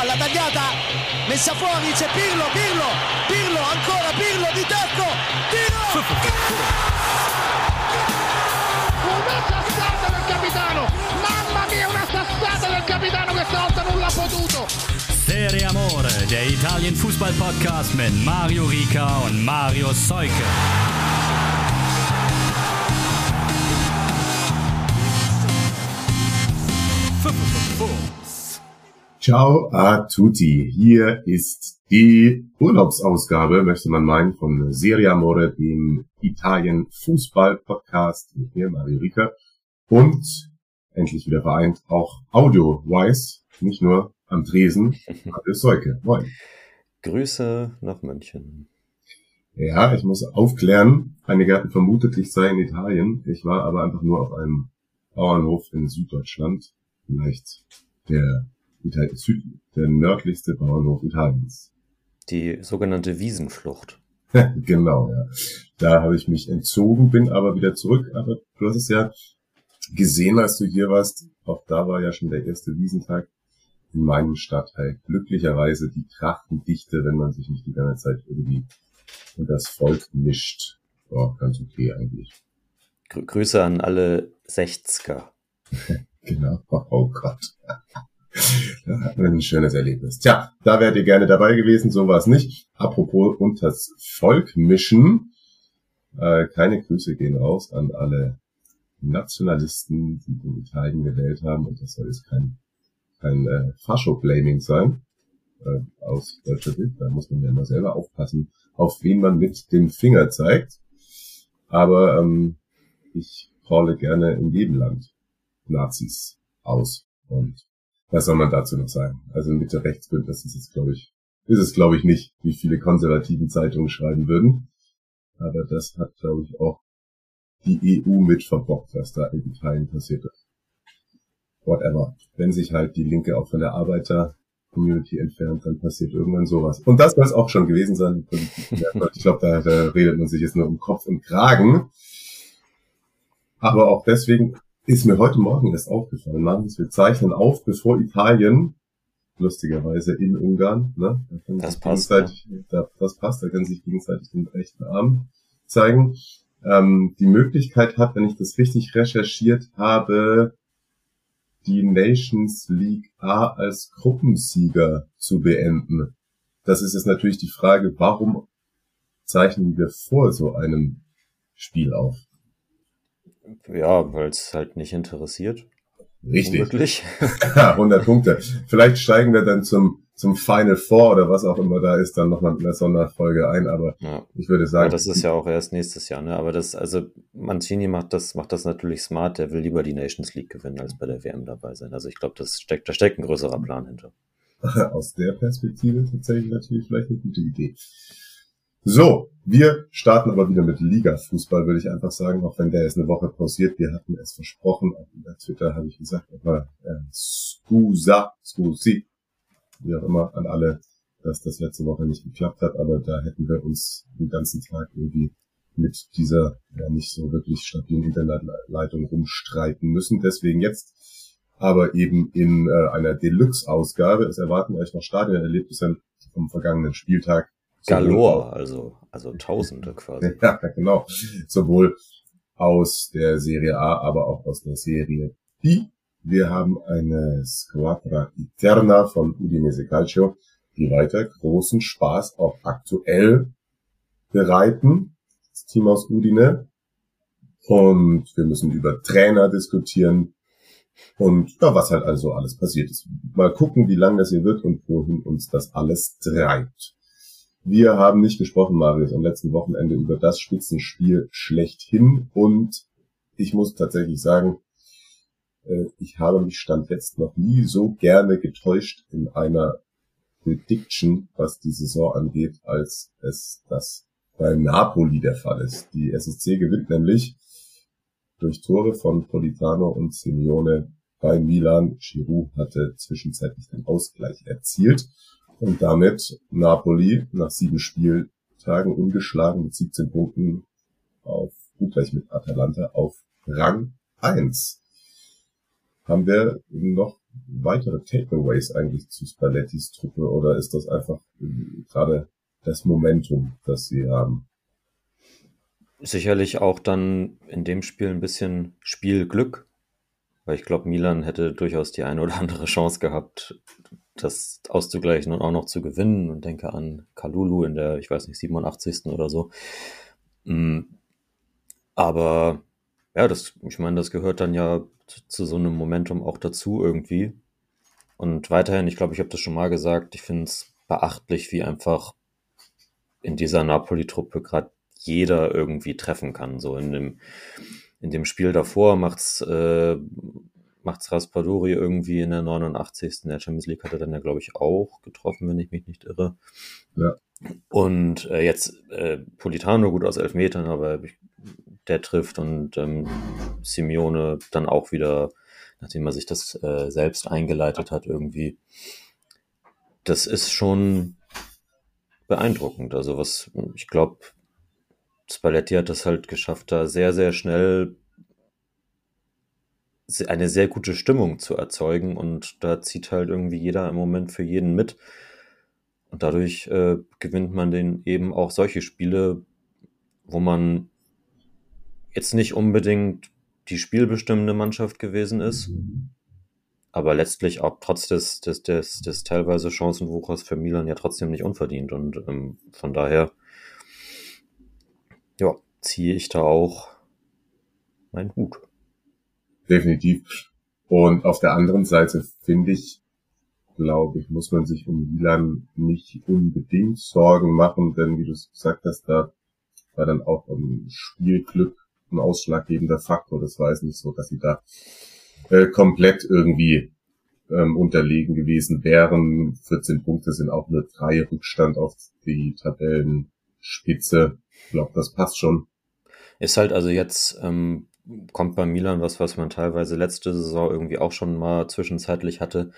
palla tagliata, messa fuori, c'è Pirlo, Pirlo, Pirlo, ancora Pirlo di tacco, tiro! Una sassata del capitano! Mamma mia, una sassata del capitano questa volta non l'ha potuto! Serie Amore, der Italien Fußball Podcast mit Mario Rica und Mario Seuke. Ciao a tutti. Hier ist die Urlaubsausgabe, möchte man meinen, von Serie Amore, dem Italien Fußball Podcast mit mir, Mario Rica. Und endlich wieder vereint, auch audio-wise, nicht nur am Tresen, Mario Seuke. Moin. Grüße nach München. Ja, ich muss aufklären. Einige hatten vermutet, ich sei in Italien. Ich war aber einfach nur auf einem Bauernhof in Süddeutschland. Vielleicht der, Italien, Süd, der nördlichste Bauernhof Italiens. Die sogenannte Wiesenflucht. genau, ja. Da habe ich mich entzogen, bin aber wieder zurück. Aber du hast es ja gesehen, als du hier warst. Auch da war ja schon der erste Wiesentag in meinem Stadtteil. Glücklicherweise die Trachtendichte, wenn man sich nicht die ganze Zeit irgendwie und das Volk mischt. Oh, ganz okay eigentlich. Grü Grüße an alle Sechzger. genau. Oh Gott. Ein schönes Erlebnis. Tja, da wärt ihr gerne dabei gewesen, so war es nicht. Apropos unters Volk mischen. Äh, keine Grüße gehen raus an alle Nationalisten, die in Italien gewählt haben. Und das soll jetzt kein, kein äh, Fascho-Blaming sein äh, aus deutscher Sicht. Da muss man ja immer selber aufpassen, auf wen man mit dem Finger zeigt. Aber ähm, ich calle gerne in jedem Land Nazis aus. Und was soll man dazu noch sagen? Also Mitte Rechtsbündnis ist es, glaube ich, ist es, glaube ich, nicht, wie viele konservativen Zeitungen schreiben würden. Aber das hat, glaube ich, auch die EU mit verbockt, was da in Italien passiert ist. Whatever. Wenn sich halt die Linke auch von der Arbeiter-Community entfernt, dann passiert irgendwann sowas. Und das soll es auch schon gewesen sein. Ich glaube, da, da redet man sich jetzt nur um Kopf und Kragen. Aber auch deswegen ist mir heute Morgen erst aufgefallen, Mann, wir zeichnen auf, bevor Italien, lustigerweise in Ungarn, ne? Da das passt. Ja. Da, das passt, da können sich gegenseitig den rechten Arm zeigen. Ähm, die Möglichkeit hat, wenn ich das richtig recherchiert habe, die Nations League A als Gruppensieger zu beenden. Das ist jetzt natürlich die Frage, warum zeichnen wir vor so einem Spiel auf? Ja, weil es halt nicht interessiert. Richtig. Wirklich. Ja, 100 Punkte. Vielleicht steigen wir dann zum, zum Final Four oder was auch immer da ist, dann nochmal mit einer Sonderfolge ein, aber Ja. ich würde sagen. Aber das ist ja auch erst nächstes Jahr, ne? Aber das, also Mancini macht das, macht das natürlich smart. Der will lieber die Nations League gewinnen, als bei der WM dabei sein. Also ich glaube, das steckt, da steckt ein größerer Plan hinter. aus der Perspektive tatsächlich natürlich vielleicht eine gute Idee. So, wir starten aber wieder mit Liga-Fußball, würde ich einfach sagen, auch wenn der jetzt eine Woche pausiert. Wir hatten es versprochen, auf Twitter habe ich gesagt, aber äh, scusa, scusi, wie auch immer, an alle, dass das letzte Woche nicht geklappt hat, aber da hätten wir uns den ganzen Tag irgendwie mit dieser ja nicht so wirklich stabilen Internetleitung rumstreiten müssen. Deswegen jetzt aber eben in äh, einer Deluxe-Ausgabe. Es erwarten euch noch Stadionerlebnisse vom vergangenen Spieltag. Galore, also, also Tausende quasi. Ja, genau. Sowohl aus der Serie A, aber auch aus der Serie B. Wir haben eine Squadra Eterna von Udinese Calcio, die weiter großen Spaß auch aktuell bereiten. Das Team aus Udine. Und wir müssen über Trainer diskutieren. Und ja, was halt also alles passiert ist. Mal gucken, wie lang das hier wird und wohin uns das alles treibt. Wir haben nicht gesprochen, Marius, am letzten Wochenende über das Spitzenspiel schlechthin. Und ich muss tatsächlich sagen, äh, ich habe mich stand jetzt noch nie so gerne getäuscht in einer Prediction, was die Saison angeht, als es das bei Napoli der Fall ist. Die SSC gewinnt nämlich durch Tore von Politano und Simeone bei Milan. Giroud hatte zwischenzeitlich den Ausgleich erzielt und damit Napoli nach sieben Spieltagen ungeschlagen mit 17 Punkten auf, gut gleich mit Atalanta auf Rang 1. Haben wir noch weitere Takeaways eigentlich zu Spallettis Truppe oder ist das einfach äh, gerade das Momentum, das sie haben? Sicherlich auch dann in dem Spiel ein bisschen Spielglück, weil ich glaube, Milan hätte durchaus die eine oder andere Chance gehabt, das auszugleichen und auch noch zu gewinnen. Und denke an Kalulu in der, ich weiß nicht, 87. oder so. Mm, aber ja, das, ich meine, das gehört dann ja zu, so einem Momentum auch dazu irgendwie. Und weiterhin, ich glaube, ich habe das schon mal gesagt, ich finde es beachtlich, wie einfach in dieser Napoli-Truppe gerade jeder irgendwie treffen kann. So in dem, in dem Spiel davor macht's, äh, macht's Raspadori irgendwie in der 89. Der Champions League hat er dann ja, glaube ich, auch getroffen, wenn ich mich nicht irre. Ja. Und äh, jetzt äh, Politano gut aus elf Metern, aber der trifft und ähm, Simeone dann auch wieder, nachdem er sich das äh, selbst eingeleitet hat, irgendwie. Das ist schon beeindruckend. Also was, ich glaube, Spalletti hat das halt geschafft, da sehr, sehr schnell eine sehr gute Stimmung zu erzeugen und da zieht halt irgendwie jeder im Moment für jeden mit. Und dadurch äh, gewinnt man den eben auch solche Spiele, wo man jetzt nicht unbedingt die spielbestimmende Mannschaft gewesen ist, aber letztlich auch trotz des, des, des, des teilweise Chancenwuchers für Milan ja trotzdem nicht unverdient. Und ähm, von daher, ja, ziehe ich da auch meinen Hut. Definitiv. Und auf der anderen Seite finde ich, glaube ich, muss man sich um Milan nicht unbedingt Sorgen machen, denn wie du es gesagt hast, da war dann auch ein Spielglück ein ausschlaggebender Faktor. Das war es nicht so, dass sie da äh, komplett irgendwie ähm, unterlegen gewesen wären. 14 Punkte sind auch nur drei Rückstand auf die Tabellenspitze. Ich glaube, das passt schon. Ist halt also jetzt ähm, kommt bei Milan was, was man teilweise letzte Saison irgendwie auch schon mal zwischenzeitlich hatte.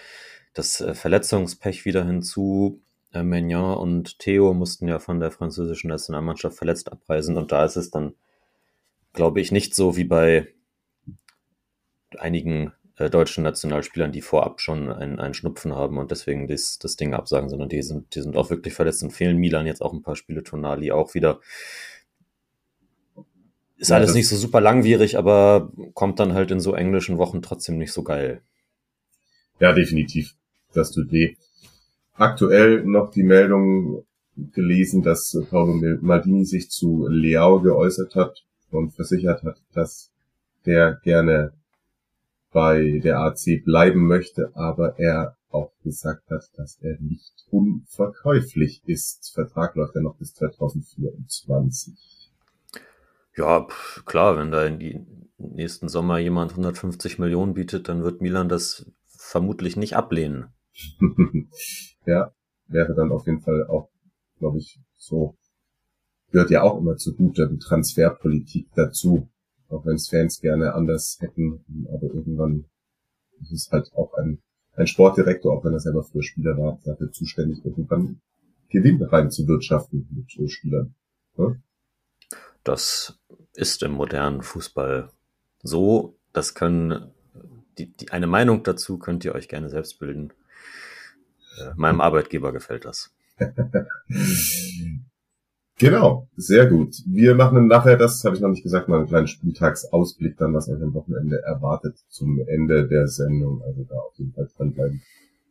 Das äh, Verletzungspech wieder hinzu. Äh, und Theo mussten ja von der französischen Nationalmannschaft verletzt abreisen und da ist es dann, glaube ich, nicht so wie bei einigen äh, deutschen Nationalspielern, die vorab schon einen, einen Schnupfen haben und deswegen das, das Ding absagen, sondern die sind, die sind auch wirklich verletzt und fehlen Milan jetzt auch ein paar Spiele, Tonali auch wieder. Ist ja, alles nicht so super langwierig, aber kommt dann halt in so englischen Wochen trotzdem nicht so geil. Ja, definitiv. Das tut weh. Aktuell noch die Meldung gelesen, dass Paolo Maldini sich zu Leao geäußert hat und versichert hat, dass der gerne bei der AC bleiben möchte, aber er auch gesagt hat, dass er nicht unverkäuflich ist. Vertrag läuft ja noch bis 2024. Ja, klar, wenn da in die nächsten Sommer jemand 150 Millionen bietet, dann wird Milan das vermutlich nicht ablehnen. ja, wäre dann auf jeden Fall auch, glaube ich, so, gehört ja auch immer zu guter Transferpolitik dazu. Auch wenn es Fans gerne anders hätten, aber irgendwann ist es halt auch ein, ein Sportdirektor, auch wenn er selber früher Spieler war, dafür zuständig, irgendwann Gewinn reinzuwirtschaften mit so Spielern. Ja? Das ist im modernen Fußball so. Das können die, die, eine Meinung dazu könnt ihr euch gerne selbst bilden. Äh, meinem Arbeitgeber gefällt das. genau, sehr gut. Wir machen nachher, das habe ich noch nicht gesagt, mal einen kleinen Spieltagsausblick dann, was euch am Wochenende erwartet zum Ende der Sendung. Also da auf jeden Fall dranbleiben.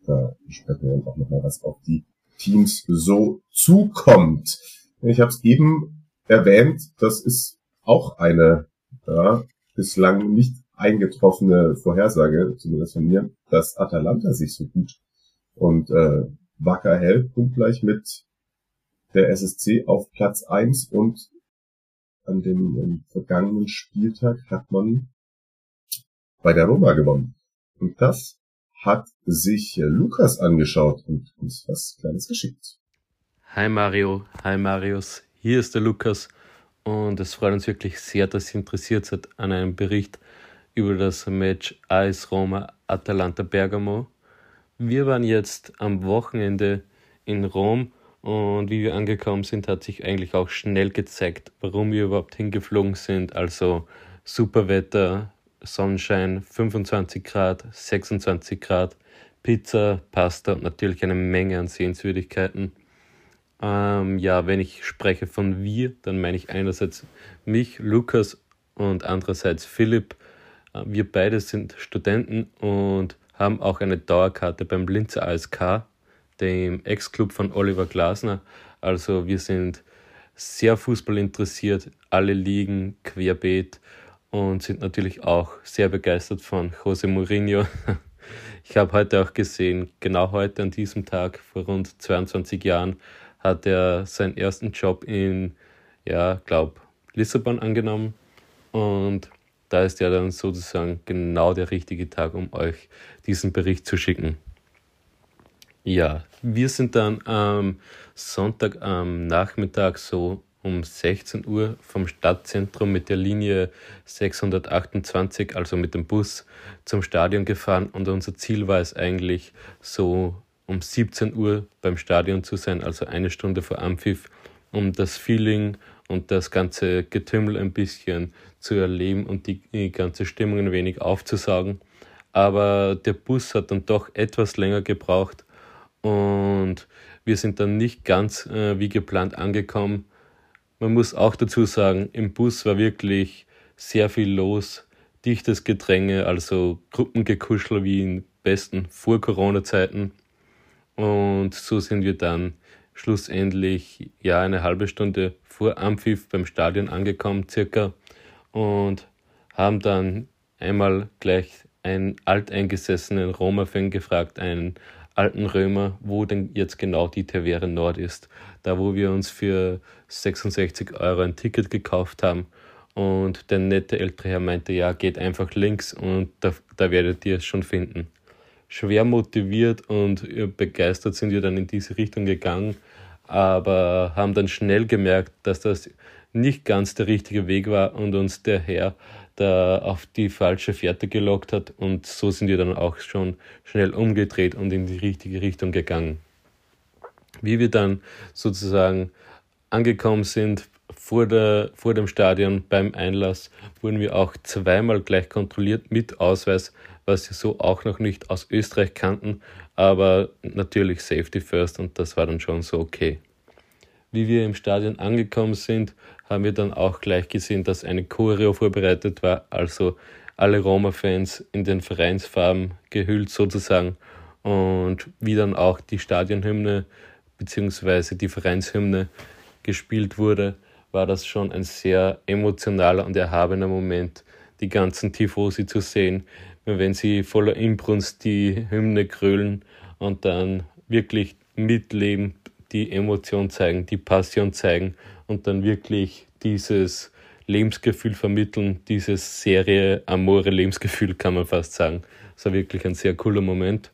Da sprechen wir dann auch nochmal, was auf die Teams so zukommt. Ich habe es eben erwähnt, das ist auch eine ja, bislang nicht eingetroffene Vorhersage, zumindest von mir, dass Atalanta sich so gut und äh, wacker hält, punktgleich mit der SSC auf Platz eins und an dem vergangenen Spieltag hat man bei der Roma gewonnen. Und das hat sich Lukas angeschaut und uns was Kleines geschickt. Hi Mario, hi Marius, hier ist der Lukas und es freut uns wirklich sehr, dass ihr interessiert seid an einem Bericht über das Match AS Roma Atalanta Bergamo. Wir waren jetzt am Wochenende in Rom und wie wir angekommen sind, hat sich eigentlich auch schnell gezeigt, warum wir überhaupt hingeflogen sind. Also super Wetter, Sonnenschein, 25 Grad, 26 Grad, Pizza, Pasta und natürlich eine Menge an Sehenswürdigkeiten. Ähm, ja, wenn ich spreche von wir, dann meine ich einerseits mich, Lukas und andererseits Philipp. Äh, wir beide sind Studenten und haben auch eine Dauerkarte beim Linzer ASK, dem Ex-Club von Oliver Glasner. Also wir sind sehr Fußball interessiert, alle Ligen querbeet und sind natürlich auch sehr begeistert von Jose Mourinho. Ich habe heute auch gesehen, genau heute an diesem Tag vor rund 22 Jahren hat er seinen ersten Job in, ja, glaube Lissabon angenommen und da ist ja dann sozusagen genau der richtige Tag, um euch diesen Bericht zu schicken. Ja, wir sind dann am Sonntag am Nachmittag so um 16 Uhr vom Stadtzentrum mit der Linie 628, also mit dem Bus, zum Stadion gefahren und unser Ziel war es eigentlich so um 17 Uhr beim Stadion zu sein, also eine Stunde vor Ampfiff, um das Feeling und das ganze Getümmel ein bisschen zu erleben und die, die ganze Stimmung ein wenig aufzusaugen. Aber der Bus hat dann doch etwas länger gebraucht und wir sind dann nicht ganz äh, wie geplant angekommen. Man muss auch dazu sagen, im Bus war wirklich sehr viel los, dichtes Gedränge, also Gruppengekuschel wie in besten Vor-Corona-Zeiten. Und so sind wir dann schlussendlich ja eine halbe Stunde vor Ampfiff beim Stadion angekommen, circa, und haben dann einmal gleich einen alteingesessenen Roma-Fan gefragt, einen alten Römer, wo denn jetzt genau die Taverne Nord ist. Da, wo wir uns für 66 Euro ein Ticket gekauft haben. Und der nette ältere Herr meinte, ja, geht einfach links und da, da werdet ihr es schon finden. Schwer motiviert und begeistert sind wir dann in diese Richtung gegangen, aber haben dann schnell gemerkt, dass das nicht ganz der richtige Weg war und uns der Herr da auf die falsche Fährte gelockt hat und so sind wir dann auch schon schnell umgedreht und in die richtige Richtung gegangen. Wie wir dann sozusagen angekommen sind vor, der, vor dem Stadion beim Einlass, wurden wir auch zweimal gleich kontrolliert mit Ausweis, was wir so auch noch nicht aus Österreich kannten, aber natürlich Safety First und das war dann schon so okay. Wie wir im Stadion angekommen sind, haben wir dann auch gleich gesehen, dass eine Choreo vorbereitet war, also alle Roma-Fans in den Vereinsfarben gehüllt sozusagen und wie dann auch die Stadionhymne bzw. die Vereinshymne gespielt wurde, war das schon ein sehr emotionaler und erhabener Moment, die ganzen Tifosi zu sehen, wenn sie voller Inbrunst die Hymne krölen und dann wirklich mitleben, die Emotion zeigen, die Passion zeigen und dann wirklich dieses Lebensgefühl vermitteln, dieses Serie Amore Lebensgefühl kann man fast sagen. Das war wirklich ein sehr cooler Moment.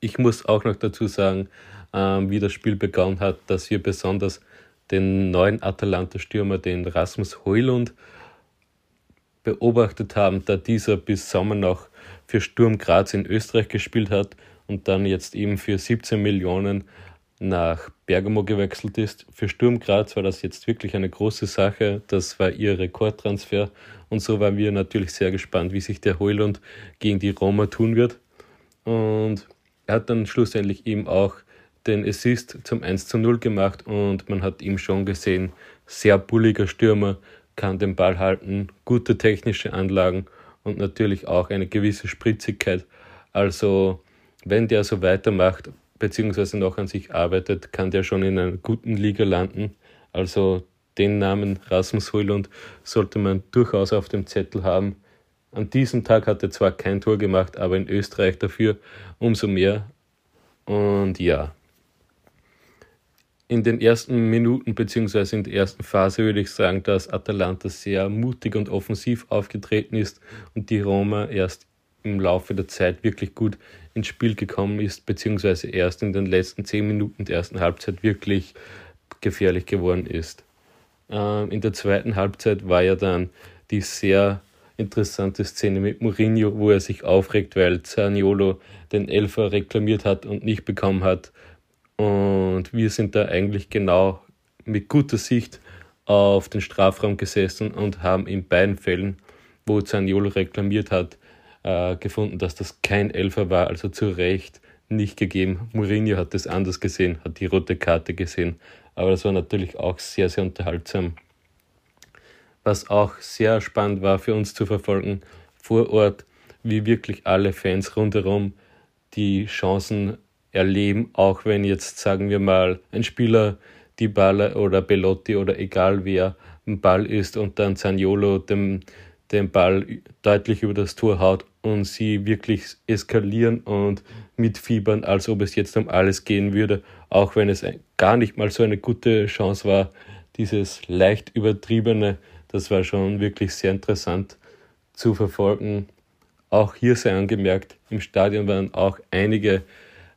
Ich muss auch noch dazu sagen, ähm, wie das Spiel begonnen hat, dass wir besonders den neuen Atalanta-Stürmer, den Rasmus Heulund, beobachtet haben, da dieser bis Sommer noch für Sturm Graz in Österreich gespielt hat und dann jetzt eben für 17 Millionen nach Bergamo gewechselt ist. Für Sturm Graz war das jetzt wirklich eine große Sache. Das war ihr Rekordtransfer. Und so waren wir natürlich sehr gespannt, wie sich der Heulund gegen die Roma tun wird. Und er hat dann schlussendlich eben auch den Assist zum 1 zu 0 gemacht und man hat ihm schon gesehen, sehr bulliger Stürmer, kann den Ball halten, gute technische Anlagen und natürlich auch eine gewisse Spritzigkeit. Also wenn der so weitermacht, beziehungsweise noch an sich arbeitet, kann der schon in einer guten Liga landen. Also den Namen Rasmus Heulund sollte man durchaus auf dem Zettel haben. An diesem Tag hat er zwar kein Tor gemacht, aber in Österreich dafür umso mehr. Und ja, in den ersten Minuten beziehungsweise in der ersten Phase würde ich sagen, dass Atalanta sehr mutig und offensiv aufgetreten ist und die Roma erst im Laufe der Zeit wirklich gut ins Spiel gekommen ist, beziehungsweise erst in den letzten zehn Minuten der ersten Halbzeit wirklich gefährlich geworden ist. Ähm, in der zweiten Halbzeit war ja dann die sehr interessante Szene mit Mourinho, wo er sich aufregt, weil Zaniolo den Elfer reklamiert hat und nicht bekommen hat. Und wir sind da eigentlich genau mit guter Sicht auf den Strafraum gesessen und haben in beiden Fällen wo Zaniolo reklamiert hat, äh, gefunden, dass das kein Elfer war, also zu Recht nicht gegeben. Mourinho hat das anders gesehen, hat die rote Karte gesehen, aber das war natürlich auch sehr, sehr unterhaltsam. Was auch sehr spannend war für uns zu verfolgen vor Ort, wie wirklich alle Fans rundherum die Chancen erleben, auch wenn jetzt, sagen wir mal, ein Spieler die Baller oder Belotti oder egal wer ein Ball ist und dann Zaniolo dem, den Ball deutlich über das Tor haut und sie wirklich eskalieren und mitfiebern, als ob es jetzt um alles gehen würde, auch wenn es gar nicht mal so eine gute Chance war. Dieses leicht übertriebene, das war schon wirklich sehr interessant zu verfolgen. Auch hier sei angemerkt, im Stadion waren auch einige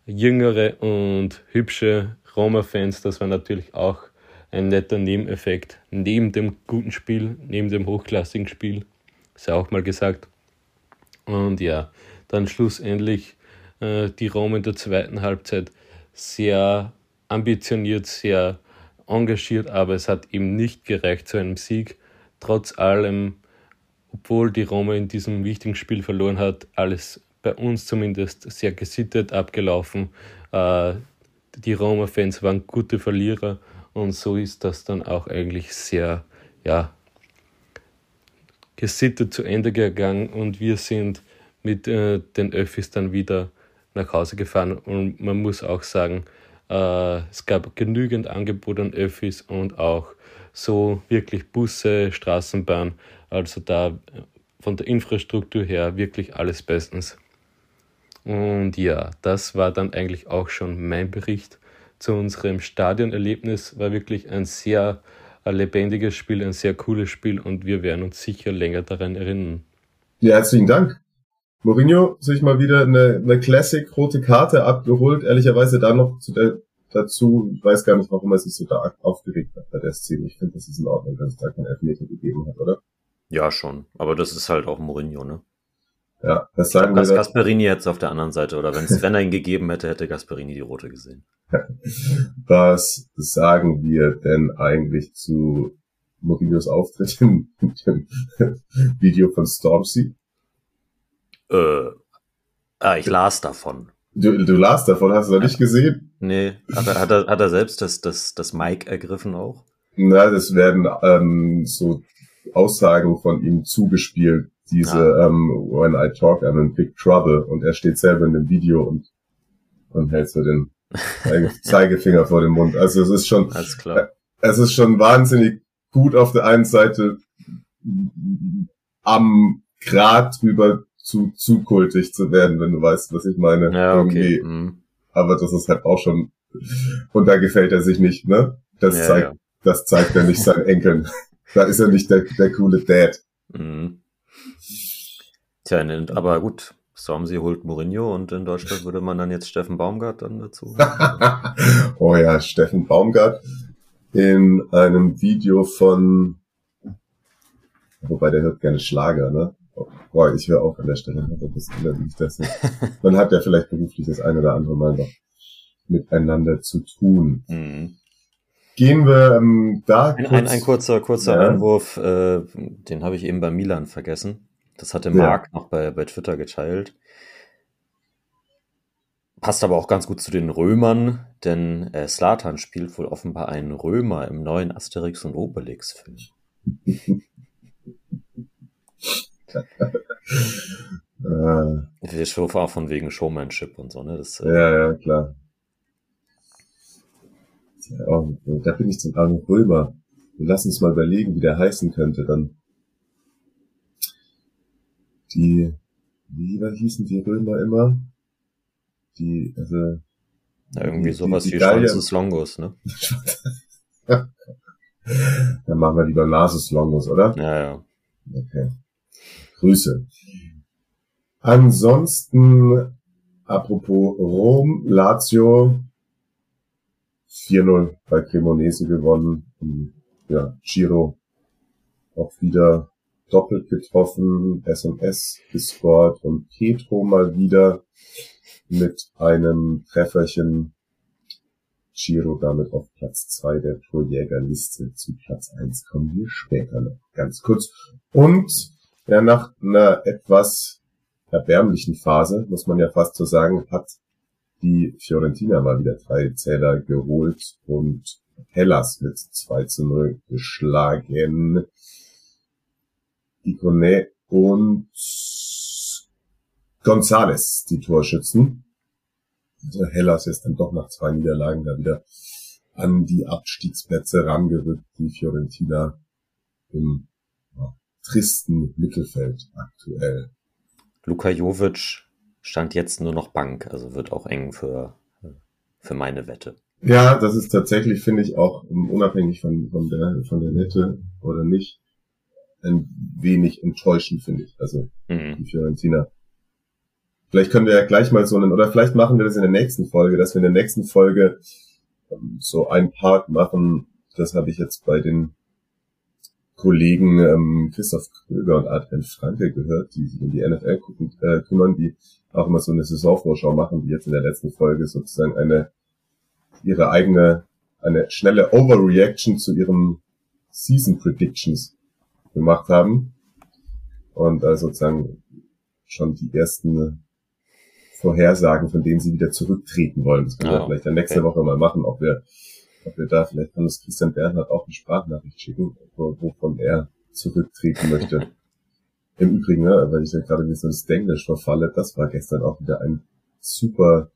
jüngere und hübsche Roma-Fans. Das war natürlich auch ein netter Nebeneffekt. Neben dem guten Spiel, neben dem hochklassigen Spiel, sei auch mal gesagt. Und ja, dann schlussendlich äh, die Roma in der zweiten Halbzeit sehr ambitioniert, sehr engagiert, aber es hat eben nicht gereicht zu einem Sieg. Trotz allem, obwohl die Roma in diesem wichtigen Spiel verloren hat, alles bei uns zumindest sehr gesittet abgelaufen. Äh, die Roma-Fans waren gute Verlierer und so ist das dann auch eigentlich sehr, ja, gesittet zu Ende gegangen und wir sind mit äh, den Öffis dann wieder nach Hause gefahren und man muss auch sagen, äh, es gab genügend Angebot an Öffis und auch so wirklich Busse, Straßenbahn, also da von der Infrastruktur her wirklich alles bestens. Und ja, das war dann eigentlich auch schon mein Bericht zu unserem Stadionerlebnis. War wirklich ein sehr ein lebendiges Spiel, ein sehr cooles Spiel und wir werden uns sicher länger daran erinnern. Ja, herzlichen Dank. Mourinho sich mal wieder eine, eine Classic rote Karte abgeholt. Ehrlicherweise da noch zu der, dazu, ich weiß gar nicht, warum er sich so da aufgeregt hat bei der Szene. Ich finde, das ist in Ordnung, dass es da keinen Elfmeter gegeben hat, oder? Ja, schon. Aber das ist halt auch Mourinho, ne? Ja, das sagen glaub, wir. Gasperini jetzt auf der anderen Seite, oder wenn es er ihn gegeben hätte, hätte Gasperini die rote gesehen. Was sagen wir denn eigentlich zu Mourinhos Auftritt in dem Video von Stormzy? Äh, ah, ich las davon. Du, du las davon, hast du das nicht gesehen? Nee, hat er, hat er, hat er selbst das, das, das Mic ergriffen auch? Na, das werden ähm, so Aussagen von ihm zugespielt, diese Ah. ähm, When I talk I'm in big trouble und er steht selber in dem Video und, und hält so den Zeige- Zeigefinger vor dem Mund. Also es ist schon, klar. es ist schon wahnsinnig gut auf der einen Seite am Grad drüber zu, zu kultig zu werden, wenn du weißt, was ich meine. Ja, okay. Mhm. Aber das ist halt auch schon, und da gefällt er sich nicht, ne? Das Ja, zeigt, ja. das zeigt er nicht seinen Enkeln. da ist er nicht der, der coole Dad. Mhm. Tja, aber gut. Stormzy holt Mourinho und in Deutschland würde man dann jetzt Steffen Baumgart dann dazu. oh ja, Steffen Baumgart in einem Video von, wobei der hört gerne Schlager, ne? Boah, ich höre auch an der Stelle, das nicht das nicht. Man hat ja vielleicht beruflich das ein oder andere Mal noch miteinander zu tun. Mhm. Gehen wir ähm, da Ein, kurz, ein, ein kurzer, kurzer Ja. Einwurf, äh, den habe ich eben bei Milan vergessen. Das hatte Ja. Marc noch bei, bei Twitter geteilt. Passt aber auch ganz gut zu den Römern, denn äh, Slatan spielt wohl offenbar einen Römer im neuen Asterix und Obelix-Film. äh, Wir schwufen auch von wegen Showmanship und so, ne? Das, äh, Ja, ja, klar. Oh, da bin ich zum armen Römer. Lass uns mal überlegen, wie der heißen könnte dann. Die, wie hießen die Römer immer? Die, also, ja, irgendwie die- sowas die wie Gallier- Schwanzus Longus, ne? dann machen wir lieber Nasus Longus, oder? Ja, ja. Okay. Grüße. Ansonsten, apropos Rom, Lazio 4-0 bei Cremonese gewonnen. Ja, Giro auch wieder doppelt getroffen, SMS gescored und Petro mal wieder mit einem Trefferchen. Giro damit auf Platz zwei der Torjägerliste. Zu Platz eins kommen wir später noch ganz kurz. Und Ja, nach einer etwas erbärmlichen Phase, muss man ja fast so sagen, hat die Fiorentina mal wieder drei Zähler geholt und Hellas mit 2 zu 0 geschlagen. Icone und Gonzales, die Torschützen. Hellas ist dann doch nach zwei Niederlagen da wieder an die Abstiegsplätze rangerückt, die Fiorentina im ja, tristen Mittelfeld aktuell. Luka Jovic stand jetzt nur noch Bank, also wird auch eng für, für meine Wette. Ja, das ist tatsächlich, finde ich, auch unabhängig von, von, der, von der Wette oder nicht, ein wenig enttäuschend, finde ich. Also mhm. die Fiorentina. Vielleicht können wir ja gleich mal so einen, oder vielleicht machen wir das in der nächsten Folge, dass wir in der nächsten Folge ähm, so ein Part machen. Das habe ich jetzt bei den Kollegen ähm, Christoph Kröger und Adrian Franke gehört, die sich um die NFL gucken, äh, kümmern, die auch immer so eine Saisonvorschau machen, die jetzt in der letzten Folge sozusagen eine ihre eigene eine schnelle Overreaction zu ihren Season Predictions gemacht haben und äh, sozusagen schon die ersten Vorhersagen, von denen sie wieder zurücktreten wollen. Das können oh, wir vielleicht dann nächste okay. Woche mal machen, ob wir, ob wir da vielleicht kann uns Christian Bernhard auch eine Sprachnachricht schicken, wovon er zurücktreten möchte. Im Übrigen, ne, weil ich ja gerade wie so ein Stenglish verfalle, das war gestern auch wieder ein super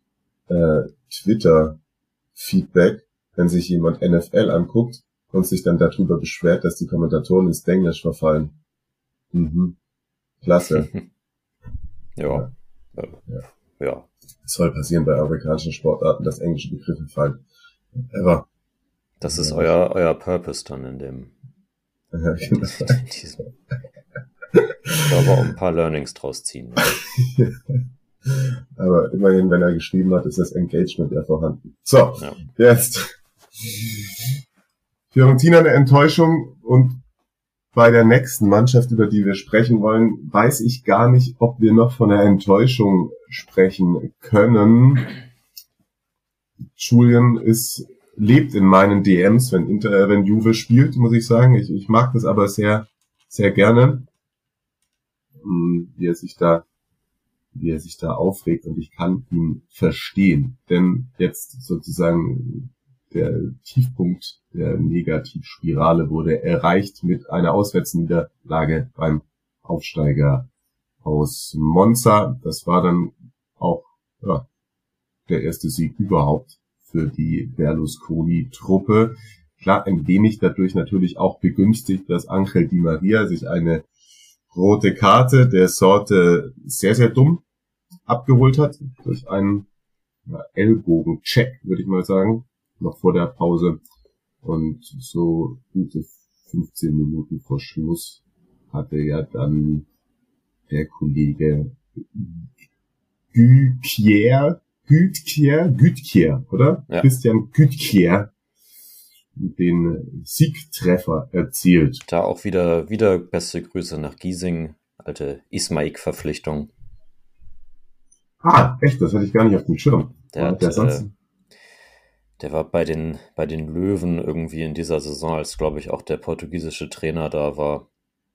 äh, Twitter-Feedback, wenn sich jemand NFL anguckt und sich dann darüber beschwert, dass die Kommentatoren ins Englisch verfallen. Mhm. Klasse. ja. ja. ja. Ja. Es soll passieren bei amerikanischen Sportarten, dass englische Begriffe fallen. Aber. Das ist euer, euer Purpose dann in dem. Ja, genau. in diesem. aber auch ein paar Learnings draus ziehen. aber immerhin, wenn er geschrieben hat, ist das Engagement ja vorhanden. So, ja. jetzt. Fiorentina eine Enttäuschung und bei der nächsten Mannschaft, über die wir sprechen wollen, weiß ich gar nicht, ob wir noch von der Enttäuschung sprechen können. Julian ist, lebt in meinen DMs, wenn Inter, wenn Juve spielt, muss ich sagen. Ich, ich mag das aber sehr, sehr gerne, hm, wie er sich da, wie er sich da aufregt und ich kann ihn verstehen. Denn jetzt sozusagen der Tiefpunkt der Negativspirale wurde erreicht mit einer Auswärtsniederlage beim Aufsteiger aus Monza. Das war dann auch ja, der erste Sieg überhaupt für die Berlusconi-Truppe. Klar, ein wenig dadurch natürlich auch begünstigt, dass Angel Di Maria sich eine rote Karte der Sorte sehr, sehr dumm abgeholt hat. Durch einen Ellbogen-Check, würde ich mal sagen noch vor der Pause. Und so gute 15 Minuten vor Schluss hatte ja dann der Kollege Gütkier, Gütkier, Gütkier, oder? Ja. Christian Gütkier den Siegtreffer erzielt. Da auch wieder, wieder beste Grüße nach Giesing, alte Ismaik-Verpflichtung. Ah, echt, das hatte ich gar nicht auf dem Schirm. Der, hat, der äh, der war bei den, bei den Löwen irgendwie in dieser Saison, als glaube ich auch der portugiesische Trainer da war.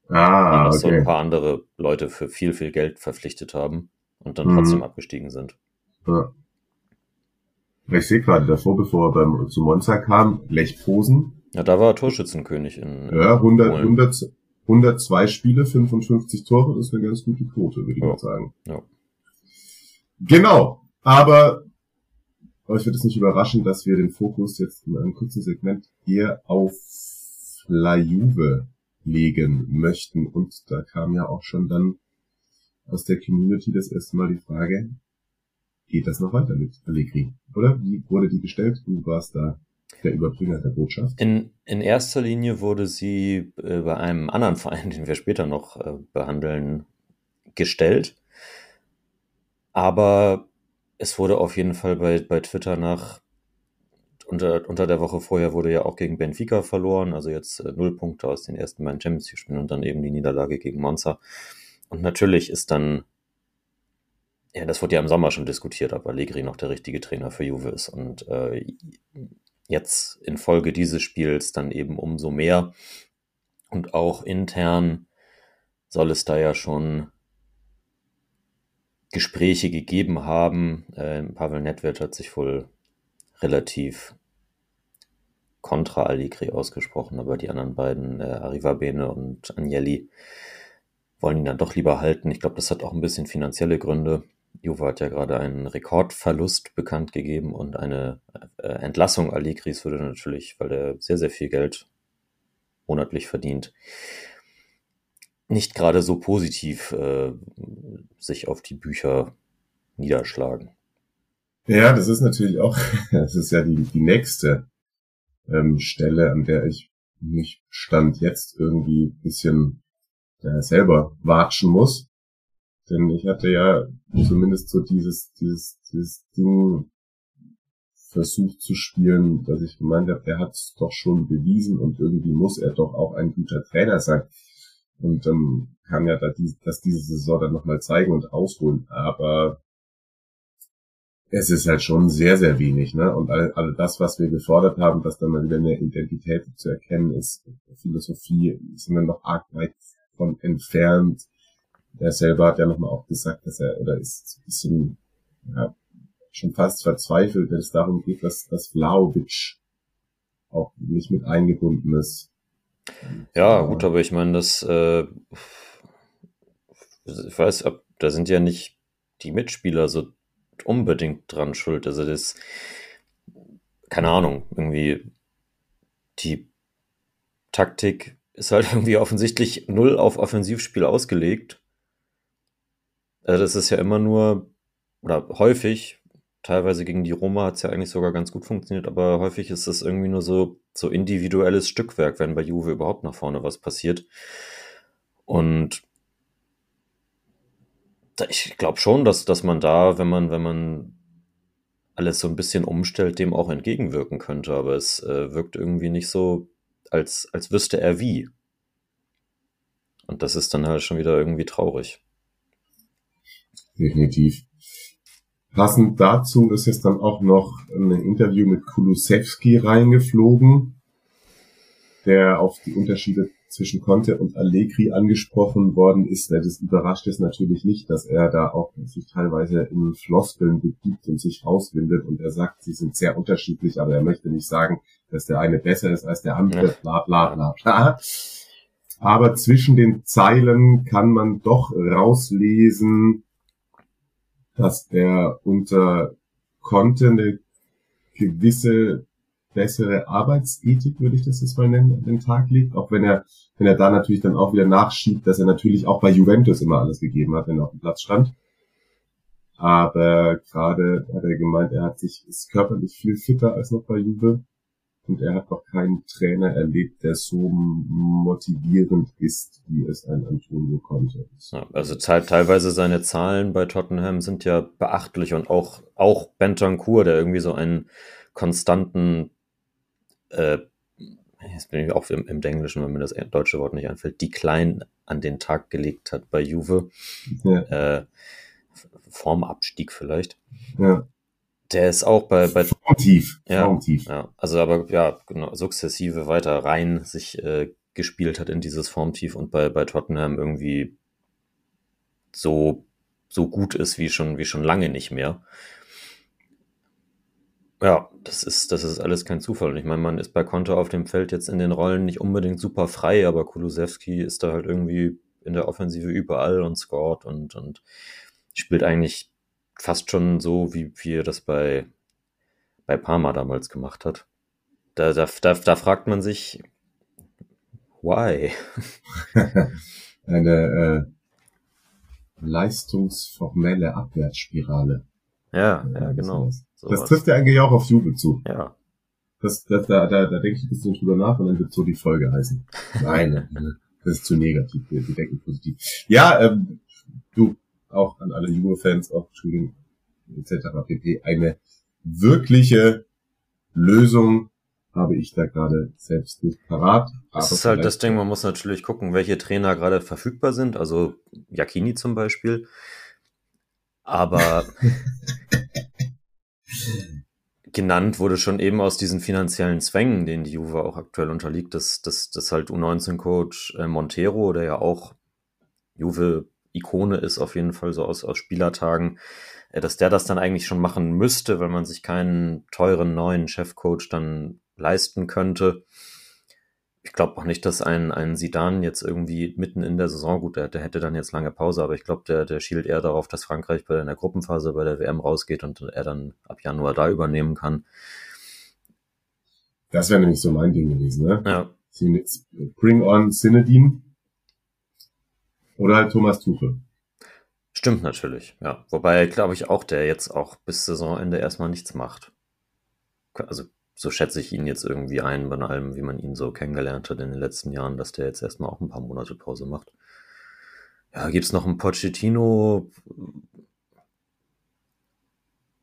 Ah, okay. so ein paar andere Leute für viel, viel Geld verpflichtet haben und dann mhm. trotzdem abgestiegen sind. Ja. Ich sehe gerade davor, bevor er beim, zu Monza kam, Lech Posen. Ja, da war er Torschützenkönig in. Ja, 100, 100, 102 Spiele, 55 Tore, das ist eine ganz gute Quote, würde ich ja. mal sagen. Ja. Genau. Aber ich würde es nicht überraschen, dass wir den Fokus jetzt in einem kurzen Segment eher auf La Juve legen möchten. Und da kam ja auch schon dann aus der Community das erste Mal die Frage, geht das noch weiter mit Allegri? Oder wie wurde die gestellt? Du warst da der Überbringer der Botschaft. In, in erster Linie wurde sie äh, bei einem anderen Verein, den wir später noch äh, behandeln, gestellt. Aber es wurde auf jeden Fall bei, bei Twitter nach unter, unter der Woche vorher wurde ja auch gegen Benfica verloren, also jetzt äh, null Punkte aus den ersten beiden Champions League Spielen und dann eben die Niederlage gegen Monza. Und natürlich ist dann, ja, das wurde ja im Sommer schon diskutiert, ob Allegri noch der richtige Trainer für Juve ist. Und äh, jetzt infolge dieses Spiels dann eben umso mehr und auch intern soll es da ja schon Gespräche gegeben haben. Äh, Pavel Nedved hat sich wohl relativ kontra Allegri ausgesprochen, aber die anderen beiden, äh, Arrivabene und Agnelli, wollen ihn dann doch lieber halten. Ich glaube, das hat auch ein bisschen finanzielle Gründe. Juve hat ja gerade einen Rekordverlust bekannt gegeben und eine äh, Entlassung Allegris würde natürlich, weil er sehr, sehr viel Geld monatlich verdient, nicht gerade so positiv äh, sich auf die Bücher niederschlagen. Ja, das ist natürlich auch, das ist ja die, die nächste ähm, Stelle, an der ich mich stand jetzt irgendwie bisschen äh, selber watschen muss. Denn ich hatte ja zumindest so dieses, dieses, dieses Ding versucht zu spielen, dass ich gemeint habe, er hat es doch schon bewiesen und irgendwie muss er doch auch ein guter Trainer sein. Und dann kann ja da die, das diese Saison dann nochmal zeigen und ausholen. Aber es ist halt schon sehr, sehr wenig, ne? Und all, all das, was wir gefordert haben, dass dann mal wieder eine Identität zu erkennen ist, Philosophie, sind wir noch arg weit von entfernt. Er selber hat ja nochmal auch gesagt, dass er, oder ist ein bisschen, ja, schon fast verzweifelt, wenn es darum geht, dass, dass Vlaovic auch nicht mit eingebunden ist. Ja, gut, aber ich meine, das, äh, ich weiß, da sind ja nicht die Mitspieler so unbedingt dran schuld. Also das, keine Ahnung, irgendwie die Taktik ist halt irgendwie offensichtlich null auf Offensivspiel ausgelegt. Also das ist ja immer nur, oder häufig, teilweise gegen die Roma hat es ja eigentlich sogar ganz gut funktioniert, aber häufig ist es irgendwie nur so, so individuelles Stückwerk, wenn bei Juve überhaupt nach vorne was passiert. Und ich glaube schon, dass, dass man da, wenn man, wenn man alles so ein bisschen umstellt, dem auch entgegenwirken könnte, aber es äh, wirkt irgendwie nicht so, als, als wüsste er wie. Und das ist dann halt schon wieder irgendwie traurig. Definitiv. Passend dazu ist jetzt dann auch noch ein Interview mit Kulusewski reingeflogen, der auf die Unterschiede zwischen Conte und Allegri angesprochen worden ist. Das überrascht es natürlich nicht, dass er da auch sich teilweise in Floskeln begibt und sich rauswindet und er sagt, sie sind sehr unterschiedlich, aber er möchte nicht sagen, dass der eine besser ist als der andere, bla bla bla bla. Aber zwischen den Zeilen kann man doch rauslesen, dass er unter Conte eine gewisse bessere Arbeitsethik, würde ich das jetzt mal nennen, an den Tag legt. Auch wenn er, wenn er da natürlich dann auch wieder nachschiebt, dass er natürlich auch bei Juventus immer alles gegeben hat, wenn er auf dem Platz stand. Aber gerade hat er gemeint, er hat sich, ist körperlich viel fitter als noch bei Juve. Und er hat noch keinen Trainer erlebt, der so motivierend ist, wie es ein Antonio konnte. Ja, also teilweise seine Zahlen bei Tottenham sind ja beachtlich und auch, auch Bentancur, der irgendwie so einen konstanten, äh, jetzt bin ich auch im, im Englischen, wenn mir das deutsche Wort nicht einfällt, Decline an den Tag gelegt hat bei Juve. Ja. Äh, Formabstieg vielleicht. Ja. Der ist auch bei, bei Formtief. Ja, Formtief. ja, also aber ja, genau, sukzessive weiter rein sich äh, gespielt hat in dieses Formtief und bei, bei Tottenham irgendwie so, so gut ist wie schon, wie schon lange nicht mehr. Ja, das ist, das ist alles kein Zufall. Und ich meine, man ist bei Konto auf dem Feld jetzt in den Rollen nicht unbedingt super frei, aber Kulusewski ist da halt irgendwie in der Offensive überall und scored und, und spielt eigentlich fast schon so, wie, wie er das bei, bei Parma damals gemacht hat. Da, da, da, da fragt man sich, why? Eine äh, leistungsformelle Abwärtsspirale. Ja, ja, genau. Das trifft ja eigentlich auch auf Juve zu. Ja. Das, das, da, da, da denke ich ein bisschen drüber nach und dann wird so die Folge heißen. Nein, das ist zu negativ. Wir, wir denken positiv. Ja, ähm, du, auch an alle Juve-Fans, auch Entschuldigung, etc. pp. Eine wirkliche Lösung habe ich da gerade selbst nicht parat. Das ist halt das Ding, man muss natürlich gucken, welche Trainer gerade verfügbar sind. Also Jakini zum Beispiel. Aber genannt wurde schon eben aus diesen finanziellen Zwängen, denen die Juve auch aktuell unterliegt, dass, dass, dass halt U19-Coach äh, Montero, der ja auch Juve-Ikone ist auf jeden Fall so aus, aus Spielertagen, äh, dass der das dann eigentlich schon machen müsste, weil man sich keinen teuren neuen Chefcoach dann leisten könnte. Ich glaube auch nicht, dass ein, ein Sidan jetzt irgendwie mitten in der Saison, gut, der, der hätte dann jetzt lange Pause, aber ich glaube, der, der schielt eher darauf, dass Frankreich bei der Gruppenphase bei der WM rausgeht und er dann ab Januar da übernehmen kann. Das wäre nämlich so mein Ding gewesen, ne? Ja. Bring on Sinedin oder halt Thomas Tuchel. Stimmt natürlich, ja. Wobei, glaube ich, auch der jetzt auch bis Saisonende erstmal nichts macht. Also so schätze ich ihn jetzt irgendwie ein, bei allem, wie man ihn so kennengelernt hat in den letzten Jahren, dass der jetzt erstmal auch ein paar Monate Pause macht. Ja, gibt's noch einen Pochettino?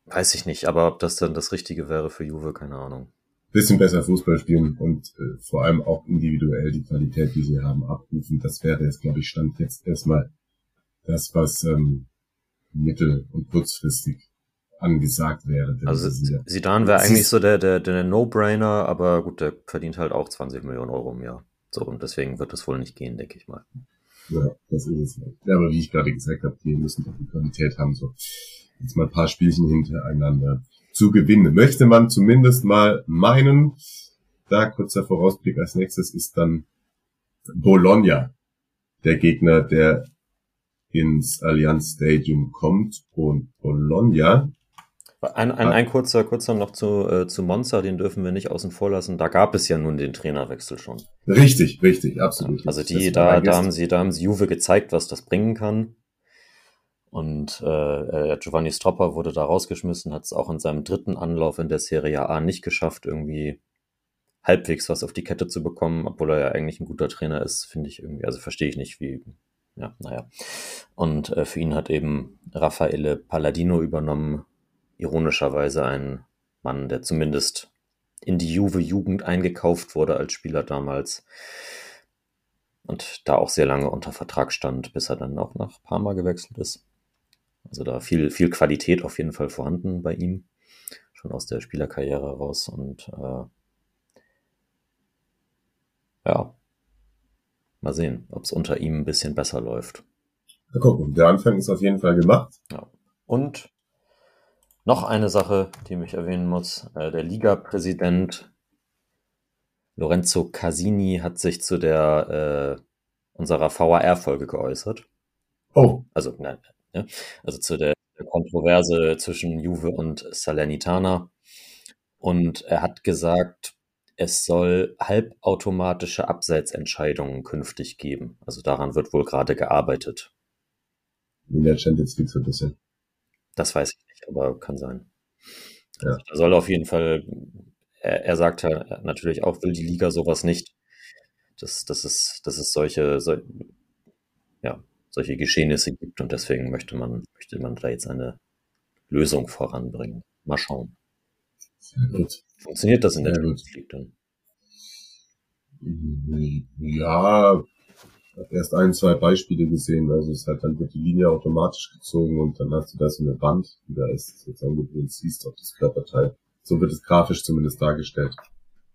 Weiß ich nicht, aber ob das dann das Richtige wäre für Juve, keine Ahnung. Bisschen besser Fußball spielen und äh, vor allem auch individuell die Qualität, die sie haben, abrufen. Das wäre jetzt, glaube ich, Stand jetzt erstmal das, was ähm, mittel- und kurzfristig angesagt wäre. Also Sidan wäre eigentlich so der, der, der No-Brainer, aber gut, der verdient halt auch 20 Millionen Euro im Jahr. So, und deswegen wird das wohl nicht gehen, denke ich mal. Ja, das ist es. Ja, aber wie ich gerade gesagt habe, die müssen doch die Qualität haben, so jetzt mal ein paar Spielchen hintereinander zu gewinnen. Möchte man zumindest mal meinen, da kurzer Vorausblick als nächstes ist dann Bologna, der Gegner, der ins Allianz Stadium kommt und Bologna ein, ein, ein kurzer, kurzer noch zu, äh, zu Monza, den dürfen wir nicht außen vor lassen. Da gab es ja nun den Trainerwechsel schon. Richtig, richtig, absolut. Also die, da, da haben sie, da haben sie Juve gezeigt, was das bringen kann. Und äh, äh, Giovanni Stropper wurde da rausgeschmissen, hat es auch in seinem dritten Anlauf in der Serie A nicht geschafft, irgendwie halbwegs was auf die Kette zu bekommen, obwohl er ja eigentlich ein guter Trainer ist, finde ich irgendwie, also verstehe ich nicht, wie, ja, naja. Und äh, für ihn hat eben Raffaele Palladino übernommen, ironischerweise ein Mann, der zumindest in die Juve-Jugend eingekauft wurde als Spieler damals und da auch sehr lange unter Vertrag stand, bis er dann auch nach Parma gewechselt ist. Also da viel, viel Qualität auf jeden Fall vorhanden bei ihm, schon aus der Spielerkarriere raus und äh, ja, mal sehen, ob es unter ihm ein bisschen besser läuft. Mal gucken, der Anfang ist auf jeden Fall gemacht. Ja. Und noch eine Sache, die mich erwähnen muss. Äh, der Liga-Präsident Lorenzo Casini hat sich zu der äh, unserer VAR-Folge geäußert. Oh. Also, nein, ja, also zu der, der Kontroverse zwischen Juve und Salernitana. Und er hat gesagt, es soll halbautomatische Abseitsentscheidungen künftig geben. Also daran wird wohl gerade gearbeitet. In der Champions League so ein bisschen. Das weiß ich nicht, aber kann sein. Ja. Also, er soll auf jeden Fall, er, er sagt ja natürlich auch, will die Liga sowas nicht. Das, das ist, das ist solche, so, ja, solche Geschehnisse gibt und deswegen möchte man, möchte man da jetzt eine Lösung voranbringen. Mal schauen. Gut. Funktioniert das in der. Champions League dann? Ja, erst ein, zwei Beispiele gesehen. Also es halt, dann wird die Linie automatisch gezogen und dann hast du da so eine Wand, die da ist, sozusagen, du siehst auf das Körperteil. So wird es grafisch zumindest dargestellt.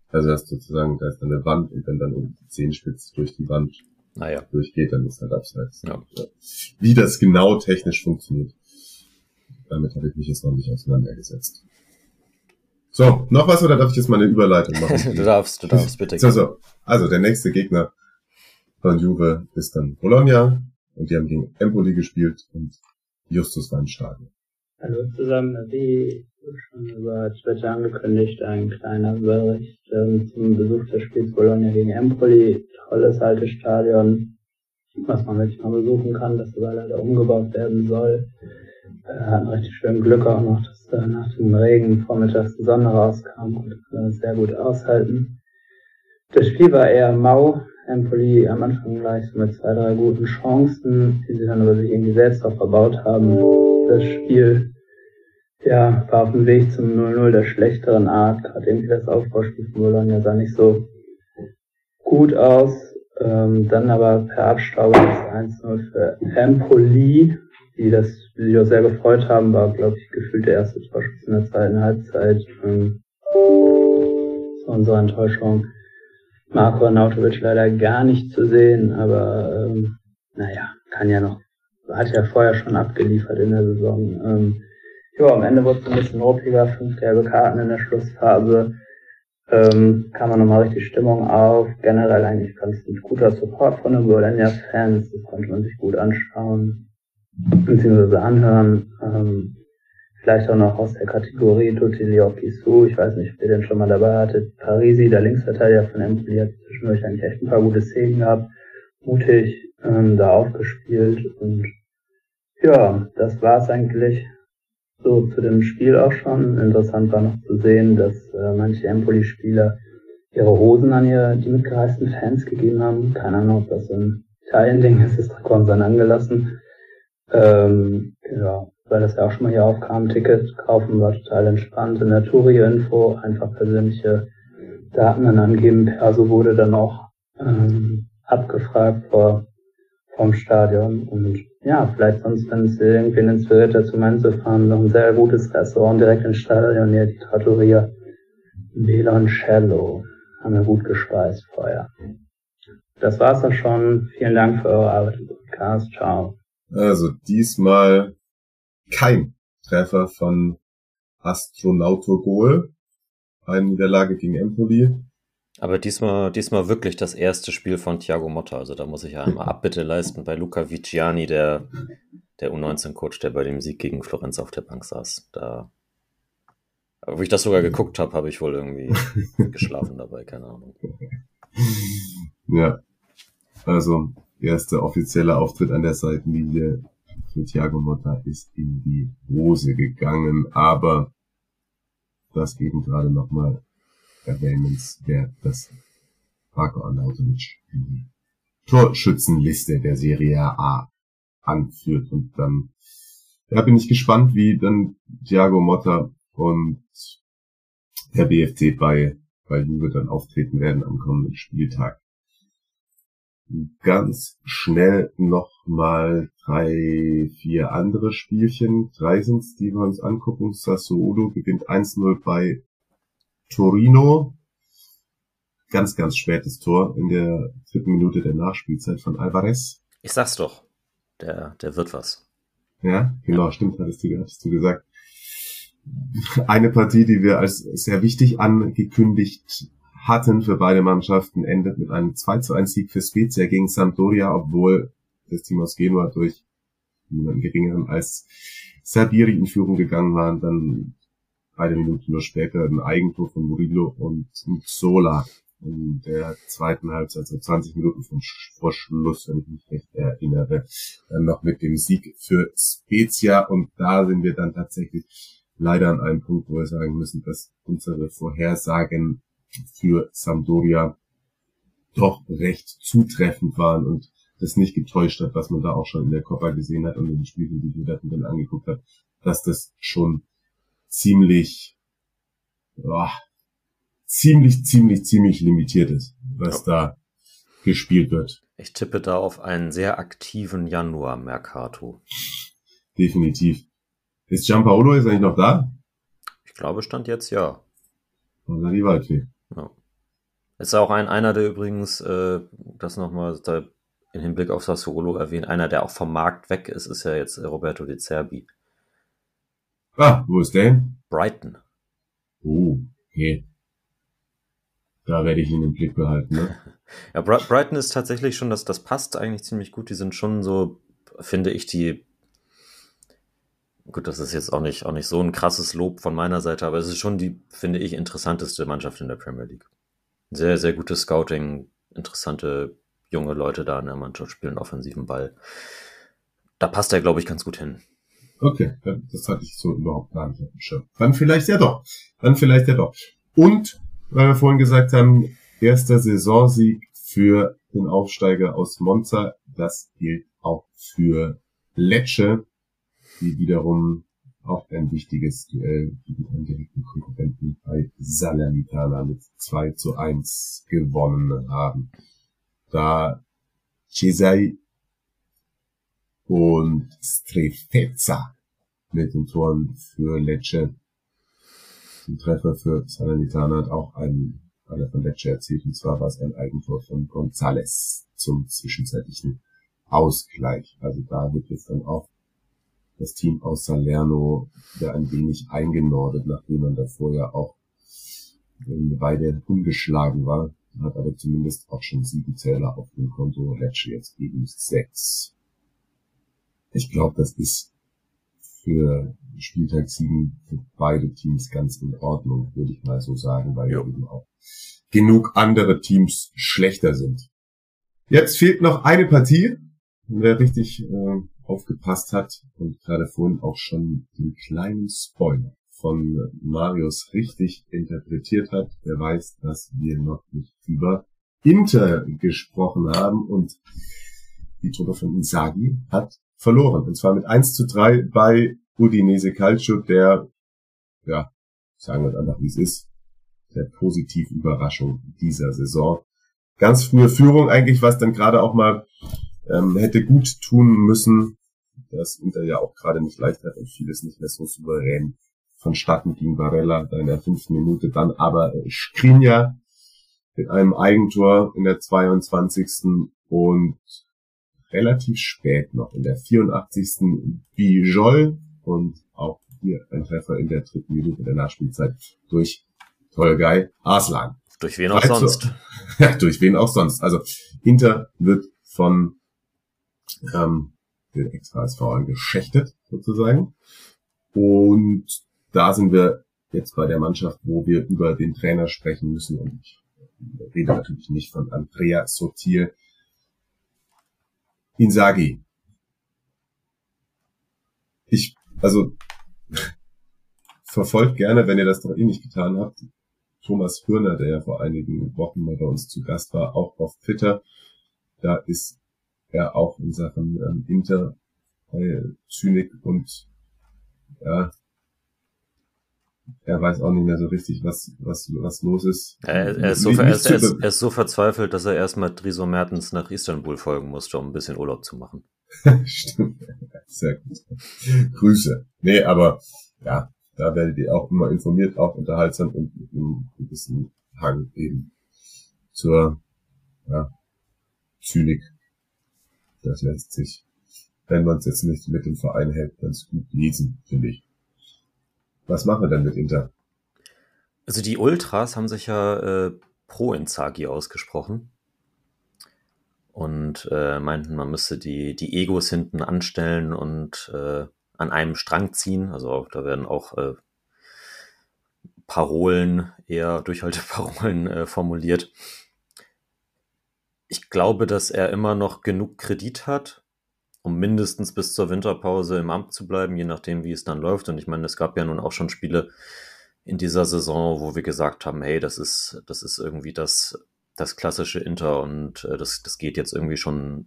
Also hast sozusagen, da ist dann eine Wand und wenn dann um die Zehenspitze durch die Wand Naja, durchgeht, dann ist halt abseits. Ja. Wie das genau technisch funktioniert. Damit habe ich mich jetzt noch nicht auseinandergesetzt. So, noch was oder darf ich jetzt mal eine Überleitung machen? du darfst, du darfst bitte. So, so. Also der nächste Gegner von Juve ist dann Bologna und die haben gegen Empoli gespielt und Justus war im Stadion. Hallo zusammen, wie schon über Twitter angekündigt, ein kleiner Bericht ähm, zum Besuch des Spiels Bologna gegen Empoli. Tolles altes Stadion, was man wirklich mal besuchen kann, das sogar leider umgebaut werden soll. Äh, hatten richtig schön Glück auch noch, dass äh, nach dem Regen vormittags die Sonne rauskam und äh, sehr gut aushalten. Das Spiel war eher mau. Empoli am Anfang gleich so mit zwei, drei guten Chancen, die sie dann aber sich irgendwie selbst auch verbaut haben. Das Spiel ja, war auf dem Weg zum 0-0 der schlechteren Art. Gerade irgendwie das Aufbauspiel von Bologna sah nicht so gut aus. Ähm, dann aber per Abstauber das 1-0 für Empoli, die das die sich auch sehr gefreut haben, war, glaube ich, gefühlt der erste Torschuss in der zweiten Halbzeit. Ähm, zu unserer Enttäuschung Marco Arnautovic leider gar nicht zu sehen, aber ähm, naja, kann ja noch, hat ja vorher schon abgeliefert in der Saison. Ähm, ja, am Ende wurde es ein bisschen ruppiger, fünf gelbe Karten in der Schlussphase. Ähm, kam man nochmal richtig Stimmung auf. Generell eigentlich ganz ein guter Support von den Bologna-Fans. Das konnte man sich gut anschauen, beziehungsweise anhören. Ähm, vielleicht auch noch aus der Kategorie Tutti Liocchi Su. Ich weiß nicht, wer den schon mal dabei hatte. Parisi, der Linksverteidiger von Empoli, hat zwischendurch eigentlich echt ein paar gute Szenen gehabt. Mutig ähm, da aufgespielt und ja, das war's eigentlich so zu dem Spiel auch schon. Interessant war noch zu sehen, dass äh, manche Empoli-Spieler ihre Hosen an ihre, die mitgereisten Fans gegeben haben. Keine Ahnung, ob das so ein Italien-Ding ist, das Trikot dann angelassen. Ähm, ja, weil das ja auch schon mal hier aufkam, Ticket kaufen war total entspannt. In der Touri-Info einfach persönliche Daten dann angeben. Perso wurde dann auch ähm, abgefragt vor vom Stadion und ja, vielleicht sonst, wenn es irgendwen inspiriert dazu fahren, noch ein sehr gutes Restaurant direkt im Stadion, ja, die Trattoria Meloncello. Haben wir gut gespeist vorher. Das war's auch schon. Vielen Dank für eure Arbeit im Podcast. Ciao. Also diesmal kein Treffer von Astronauto Goal. Eine Niederlage gegen Empoli. Aber diesmal, diesmal wirklich das erste Spiel von Thiago Motta. Also da muss ich ja einmal Abbitte leisten bei Luca Vigiani, der, der U19-Coach, der bei dem Sieg gegen Florenz auf der Bank saß. Da, wo ich das sogar geguckt habe, habe ich wohl irgendwie geschlafen dabei, keine Ahnung. Ja. Also, erster offizieller Auftritt an der Seitenlinie für Thiago Motta ist in die Hose gegangen, aber das eben gerade nochmal erwähnenswert, dass Marco Arnautovic die Torschützenliste der Serie A anführt. Und dann ja, bin ich gespannt, wie dann Thiago Motta und der BFC bei, bei Juve dann auftreten werden am kommenden Spieltag. Ganz schnell nochmal drei, vier andere Spielchen. Drei sind's, die wir uns angucken. Sassuolo gewinnt 1-0 bei Torino. Ganz, ganz spätes Tor in der dritten Minute der Nachspielzeit von Alvarez. Ich sag's doch. Der, der wird was. Ja, genau, ja. stimmt, hattest du, hattest du gesagt. Eine Partie, die wir als sehr wichtig angekündigt hatten für beide Mannschaften, endet mit einem 2 zu 1 Sieg für Spezia gegen Sampdoria, obwohl das Team aus Genua durch niemanden geringeren als Sabiri in Führung gegangen waren, dann eine Minute nur später ein Eigentor von Murillo und Zola in der zweiten Halbzeit, also 20 Minuten vor Schluss, wenn ich mich recht erinnere, dann noch mit dem Sieg für Spezia. Und da sind wir dann tatsächlich leider an einem Punkt, wo wir sagen müssen, dass unsere Vorhersagen für Sampdoria doch recht zutreffend waren und das nicht getäuscht hat, was man da auch schon in der Coppa gesehen hat und in den Spielen, die wir dann angeguckt hat, dass das schon ziemlich, oh, ziemlich, ziemlich, ziemlich limitiert ist, was ja. da gespielt wird. Ich tippe da auf einen sehr aktiven Januar Mercato. Definitiv. Ist Gianpaolo jetzt eigentlich noch da? Ich glaube, stand jetzt ja. Und dann die Waldfee. Ja. Ist auch ein, einer, der übrigens, äh, das nochmal da in Hinblick auf Sassuolo erwähnt, einer, der auch vom Markt weg ist, ist ja jetzt Roberto De Zerbi. Ah, wo ist der hin? Brighton. Oh, okay. Da werde ich ihn im Blick behalten, ne? ja, Brighton ist tatsächlich schon, das, das passt eigentlich ziemlich gut. Die sind schon so, finde ich, die. Gut, das ist jetzt auch nicht, auch nicht so ein krasses Lob von meiner Seite, aber es ist schon die, finde ich, interessanteste Mannschaft in der Premier League. Sehr, sehr gutes Scouting, interessante junge Leute da in der Mannschaft spielen offensiven Ball. Da passt er, glaube ich, ganz gut hin. Okay, das hatte ich so überhaupt gar nicht auf dem Schirm. Dann vielleicht ja doch. Dann vielleicht ja doch. Und, weil wir vorhin gesagt haben, erster Saisonsieg für den Aufsteiger aus Monza. Das gilt auch für Lecce, die wiederum auch ein wichtiges Duell gegen einen direkten Konkurrenten bei Salernitana mit 2 zu 1 gewonnen haben. Da Cesai und Strefezza mit den Toren für Lecce. Ein Treffer für Salernitana hat auch ein, einer von Lecce erzielt, und zwar war es ein Eigentor von González zum zwischenzeitlichen Ausgleich. Also da wird jetzt dann auch das Team aus Salerno wieder ein wenig eingenordet, nachdem man davor ja auch eine Weile ungeschlagen war. Hat aber zumindest auch schon sieben Zähler auf dem Konto. Lecce jetzt eben sechs. Ich glaube, das ist für Spieltag 7 für beide Teams ganz in Ordnung, würde ich mal so sagen, weil ja. eben auch genug andere Teams schlechter sind. Jetzt fehlt noch eine Partie. Wer richtig äh, aufgepasst hat und gerade vorhin auch schon den kleinen Spoiler von Marius richtig interpretiert hat, der weiß, dass wir noch nicht über Inter gesprochen haben und die Truppe von Insagi hat verloren. Und zwar mit 1 zu 3 bei Udinese Calcio, der, ja, sagen wir einfach wie es ist, der positiven Überraschung dieser Saison. Ganz frühe Führung eigentlich, was dann gerade auch mal ähm, hätte gut tun müssen, dass Inter ja auch gerade nicht leicht hat und vieles nicht mehr so souverän vonstatten ging. Barella da in der fünften Minute, dann aber Skriniar mit einem Eigentor in der 22. und relativ spät noch in der 84. Bijol und auch hier ein Treffer in der dritten Minute der Nachspielzeit durch Tolgay Arslan. Durch wen auch also, sonst? Ja, durch wen auch sonst. Also Inter wird von ähm, den Ex-HSV geschächtet, sozusagen. Und da sind wir jetzt bei der Mannschaft, wo wir über den Trainer sprechen müssen. Und ich rede natürlich nicht von Andrea Sotil, Insagi. Ich, also, verfolgt gerne, wenn ihr das doch eh nicht getan habt, Thomas Hürner, der ja vor einigen Wochen mal bei uns zu Gast war, auch auf Twitter. Da ist er auch in Sachen ähm, Inter bei Zynik und ja, er weiß auch nicht mehr so richtig, was, was, was los ist. Er, er, ist so, er, ist, er, ist, ist, so, verzweifelt, dass er erstmal Driso Mertens nach Istanbul folgen musste, um ein bisschen Urlaub zu machen. Stimmt. Sehr gut. Grüße. Nee, aber ja, da werdet ihr auch immer informiert, auch unterhaltsam und mit einem gewissen Hang eben zur ja, Zynik. Das lässt sich, wenn man es jetzt nicht mit dem Verein hält, ganz gut lesen, finde ich. Was machen wir denn mit Inter? Also die Ultras haben sich ja äh, pro Inzaghi ausgesprochen und äh, meinten, man müsste die, die Egos hinten anstellen und äh, an einem Strang ziehen. Also da werden auch äh, Parolen, eher Durchhalteparolen äh, formuliert. Ich glaube, dass er immer noch genug Kredit hat, um mindestens bis zur Winterpause im Amt zu bleiben, je nachdem, wie es dann läuft. Und ich meine, es gab ja nun auch schon Spiele in dieser Saison, wo wir gesagt haben, hey, das ist, das ist irgendwie das, das klassische Inter und äh, das, das geht jetzt irgendwie schon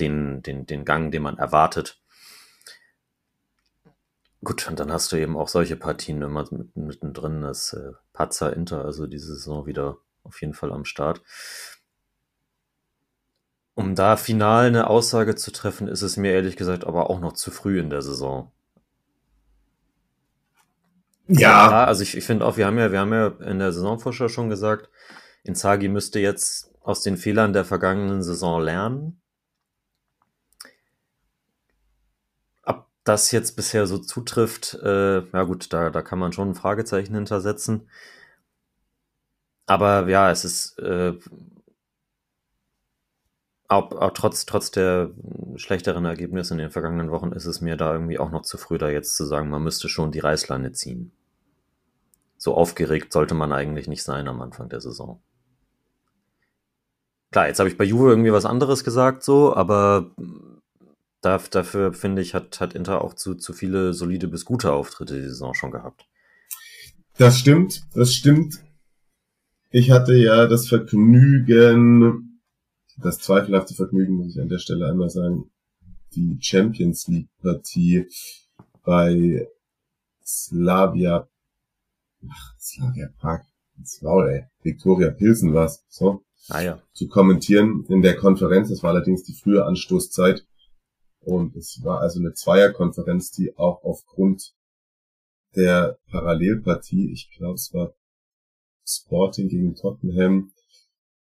den, den, den Gang, den man erwartet. Gut, und dann hast du eben auch solche Partien immer mittendrin, das äh, Pazza Inter, also diese Saison wieder auf jeden Fall am Start. Um da final eine Aussage zu treffen, ist es mir ehrlich gesagt aber auch noch zu früh in der Saison. Ja. ja also ich, ich finde auch, wir haben ja, wir haben ja in der Saisonvorschau schon gesagt, Inzagi müsste jetzt aus den Fehlern der vergangenen Saison lernen. Ob das jetzt bisher so zutrifft, äh, ja gut, da, da kann man schon ein Fragezeichen hintersetzen. Aber ja, es ist äh, auch, auch trotz, trotz der schlechteren Ergebnisse in den vergangenen Wochen ist es mir da irgendwie auch noch zu früh, da jetzt zu sagen, man müsste schon die Reißleine ziehen. So aufgeregt sollte man eigentlich nicht sein am Anfang der Saison. Klar, jetzt habe ich bei Juve irgendwie was anderes gesagt, so, aber dafür finde ich, hat, hat Inter auch zu, zu viele solide bis gute Auftritte die Saison schon gehabt. Das stimmt, das stimmt. Ich hatte ja das Vergnügen, das zweifelhafte Vergnügen, muss ich an der Stelle einmal sagen, die Champions League Partie bei Slavia, ach, Slavia Prag, war, ey, Victoria Pilsen war's, so, ah, ja. zu kommentieren in der Konferenz. Das war allerdings die frühe Anstoßzeit. Und es war also eine Zweierkonferenz, die auch aufgrund der Parallelpartie, ich glaube, es war Sporting gegen Tottenham,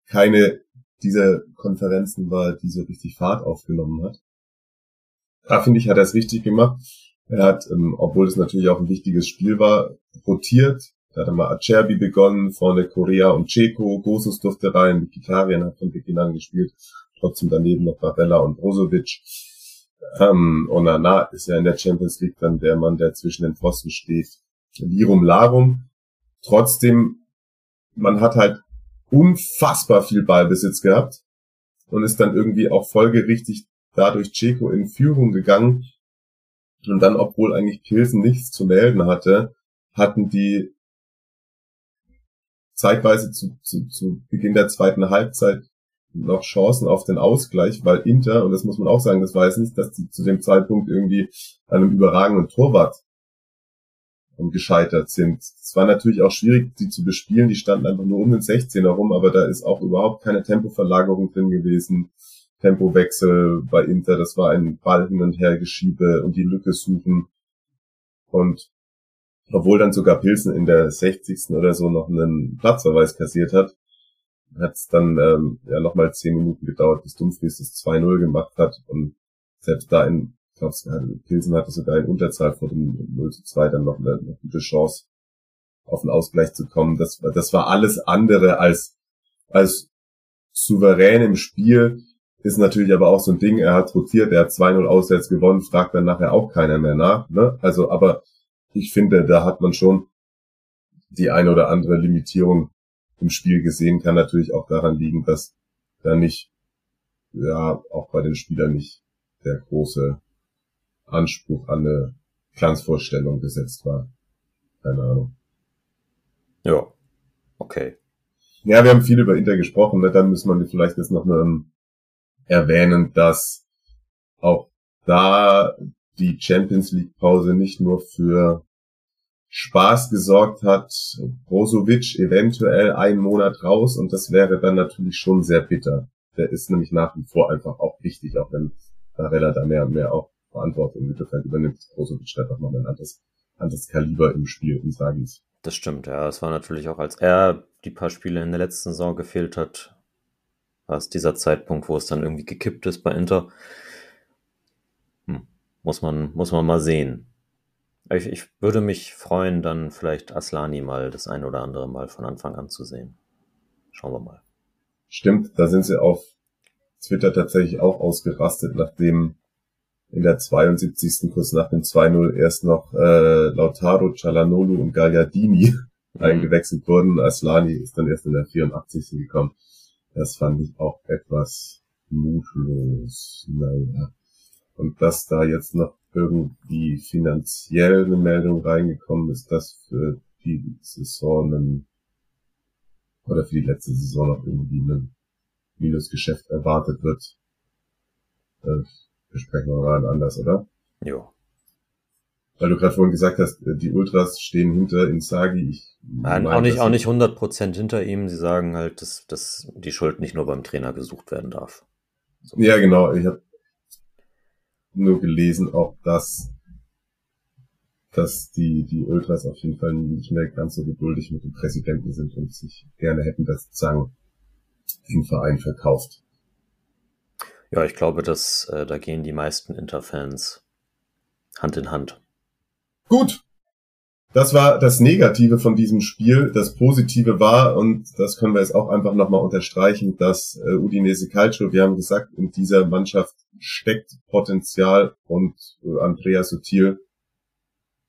keine dieser Konferenzen war, die so richtig Fahrt aufgenommen hat. Da finde ich, hat er es richtig gemacht. Er hat, ähm, obwohl es natürlich auch ein wichtiges Spiel war, rotiert. Da hat er mal Acerbi begonnen, vorne Korea und Ceko, Gosus durfte rein, Mkhitaryan hat von Beginn an gespielt, trotzdem daneben noch Barella und Brozovic. Ähm, Onana ist ja in der Champions League dann der Mann, der zwischen den Pfosten steht. Lirum Larum. Trotzdem, man hat halt unfassbar viel Ballbesitz gehabt und ist dann irgendwie auch folgerichtig dadurch Checo in Führung gegangen. Und dann, obwohl eigentlich Pilsen nichts zu melden hatte, hatten die zeitweise zu, zu, zu Beginn der zweiten Halbzeit noch Chancen auf den Ausgleich, weil Inter, und das muss man auch sagen, das jetzt nicht, dass sie zu dem Zeitpunkt irgendwie einem überragenden Torwart gescheitert sind. Es war natürlich auch schwierig, sie zu bespielen. Die standen einfach nur um den 16er rum, aber da ist auch überhaupt keine Tempoverlagerung drin gewesen. Tempowechsel bei Inter, das war ein Ball hin und her geschiebe und die Lücke suchen. Und obwohl dann sogar Pilsen in der 60. oder so noch einen Platzverweis kassiert hat, hat es dann ähm, ja nochmal zehn Minuten gedauert, bis Dumfries das 2-0 gemacht hat. Und selbst da in, glaube, Pilsen hatte sogar in Unterzahl vor dem 0 zu 2 dann noch eine, eine gute Chance, auf den Ausgleich zu kommen. Das, das war alles andere als, als souverän im Spiel. Ist natürlich aber auch so ein Ding, er hat rotiert, er hat 2-0 auswärts gewonnen, fragt dann nachher auch keiner mehr nach. Ne? Also, aber ich finde, da hat man schon die eine oder andere Limitierung im Spiel gesehen. Kann natürlich auch daran liegen, dass da nicht, ja, auch bei den Spielern nicht der große Anspruch an eine Glanzvorstellung gesetzt war. Keine Ahnung. Ja, okay. Ja, wir haben viel über Inter gesprochen, ne? dann müssen wir vielleicht jetzt noch ähm, erwähnen, dass auch da die Champions League Pause nicht nur für Spaß gesorgt hat. Brozovic eventuell einen Monat raus und das wäre dann natürlich schon sehr bitter. Der ist nämlich nach wie vor einfach auch wichtig, auch wenn Barella da mehr und mehr auch Verantwortung im Mittelfeld übernimmt. Brozovic hat auch noch ein anderes, anderes Kaliber im Spiel in Sagis. Das stimmt, ja. Es war natürlich auch, als er die paar Spiele in der letzten Saison gefehlt hat, war es dieser Zeitpunkt, wo es dann irgendwie gekippt ist bei Inter. Hm. Muss man, muss man mal sehen. Ich, ich würde mich freuen, dann vielleicht Aslani mal das ein oder andere Mal von Anfang an zu sehen. Schauen wir mal. Stimmt, da sind sie auf Twitter tatsächlich auch ausgerastet, nachdem in der 72. kurz nach dem 2-0 erst noch äh, Lautaro, Cialanolu und Gagliardini mhm. eingewechselt wurden. Aslani ist dann erst in der 84. gekommen. Das fand ich auch etwas mutlos. Naja. Und dass da jetzt noch irgendwie finanziell eine Meldung reingekommen ist, dass für die Saison oder für die letzte Saison noch irgendwie ein Minusgeschäft erwartet wird. Äh, besprechen wir mal anders, oder? Ja. Weil du gerade vorhin gesagt hast, äh, die Ultras stehen hinter Insagi. Ich Nein, auch nicht, auch nicht 100% hinter ihm. Sie sagen halt, dass, dass die Schuld nicht nur beim Trainer gesucht werden darf. So. Ja, genau. Ich habe nur gelesen, auch dass, dass die, die Ultras auf jeden Fall nicht mehr ganz so geduldig mit dem Präsidenten sind und sich gerne hätten, dass Zang den Verein verkauft. Ja, ich glaube, dass äh, da gehen die meisten Interfans Hand in Hand. Gut. Das war das Negative von diesem Spiel. Das Positive war, und das können wir jetzt auch einfach nochmal unterstreichen, dass äh, Udinese Calcio, wir haben gesagt, in dieser Mannschaft steckt Potenzial und äh, Andrea Sutil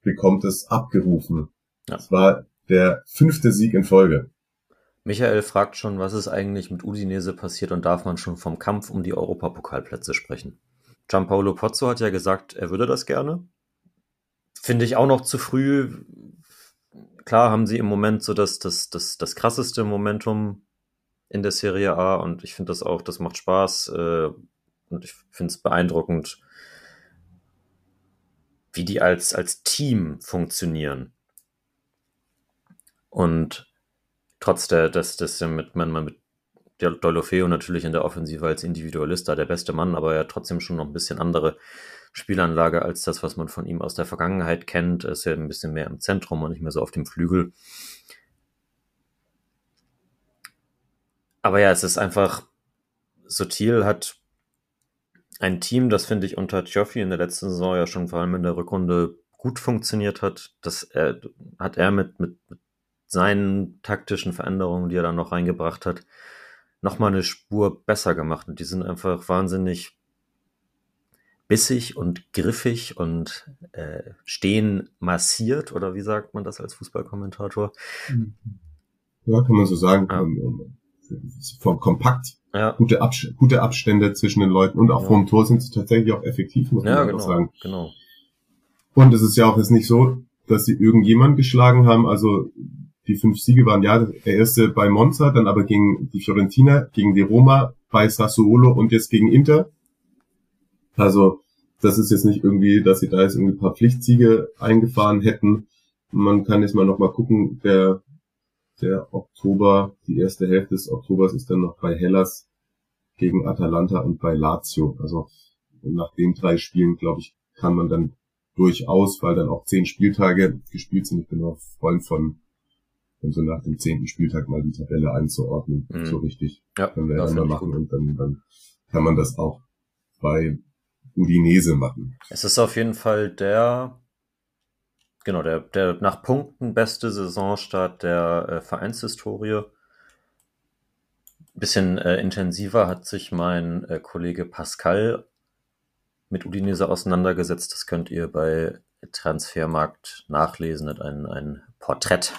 bekommt es abgerufen. Ja. Das war der fünfte Sieg in Folge. Michael fragt schon, was ist eigentlich mit Udinese passiert und darf man schon vom Kampf um die Europapokalplätze sprechen? Gianpaolo Pozzo hat ja gesagt, er würde das gerne. Finde ich auch noch zu früh. Klar haben sie im Moment so das, das, das, das krasseste Momentum in der Serie A und ich finde das auch, das macht Spaß äh, und ich finde es beeindruckend, wie die als, als Team funktionieren. Und trotz der, dass das ja mit, man, mit Dolofeo natürlich in der Offensive als Individualist da der beste Mann, aber ja trotzdem schon noch ein bisschen andere Spielanlage als das, was man von ihm aus der Vergangenheit kennt. Er ist ja ein bisschen mehr im Zentrum und nicht mehr so auf dem Flügel. Aber ja, es ist einfach Sotil hat ein Team, das finde ich unter Geoffrey in der letzten Saison ja schon vor allem in der Rückrunde gut funktioniert hat. Das er, hat er mit, mit, mit seinen taktischen Veränderungen, die er dann noch reingebracht hat, nochmal eine Spur besser gemacht. Und die sind einfach wahnsinnig bissig und griffig und äh, stehen massiert, oder wie sagt man das als Fußballkommentator? Ja, kann man so sagen. Ähm, Vom Kompakt. Ja, Gute, Abs gute Abstände zwischen den Leuten und auch Ja. vor dem Tor sind sie tatsächlich auch effektiv, muss man ja einfach genau, sagen. genau. Und es ist ja auch jetzt nicht so, dass sie irgendjemand geschlagen haben. Also die fünf Siege waren ja der erste bei Monza, dann aber gegen die Fiorentina, gegen die Roma, bei Sassuolo und jetzt gegen Inter. Also das ist jetzt nicht irgendwie, dass sie da jetzt irgendwie ein paar Pflichtsiege eingefahren hätten. Man kann jetzt mal noch mal gucken, der, der Oktober, die erste Hälfte des Oktobers ist dann noch bei Hellas gegen Atalanta und bei Lazio. Also nach den drei Spielen, glaube ich, kann man dann durchaus, weil dann auch zehn Spieltage gespielt sind. Ich bin auch Freund von, von so nach dem zehnten Spieltag mal die Tabelle einzuordnen, Mhm. so richtig. Ja, Können wir dann mal machen gut. und dann, dann kann man das auch bei Udinese machen. Es ist auf jeden Fall der, genau, der, der nach Punkten beste Saisonstart der äh, Vereinshistorie. Bisschen äh, intensiver hat sich mein äh, Kollege Pascal mit Udinese auseinandergesetzt. Das könnt ihr bei Transfermarkt nachlesen. Hat ein, ein Porträt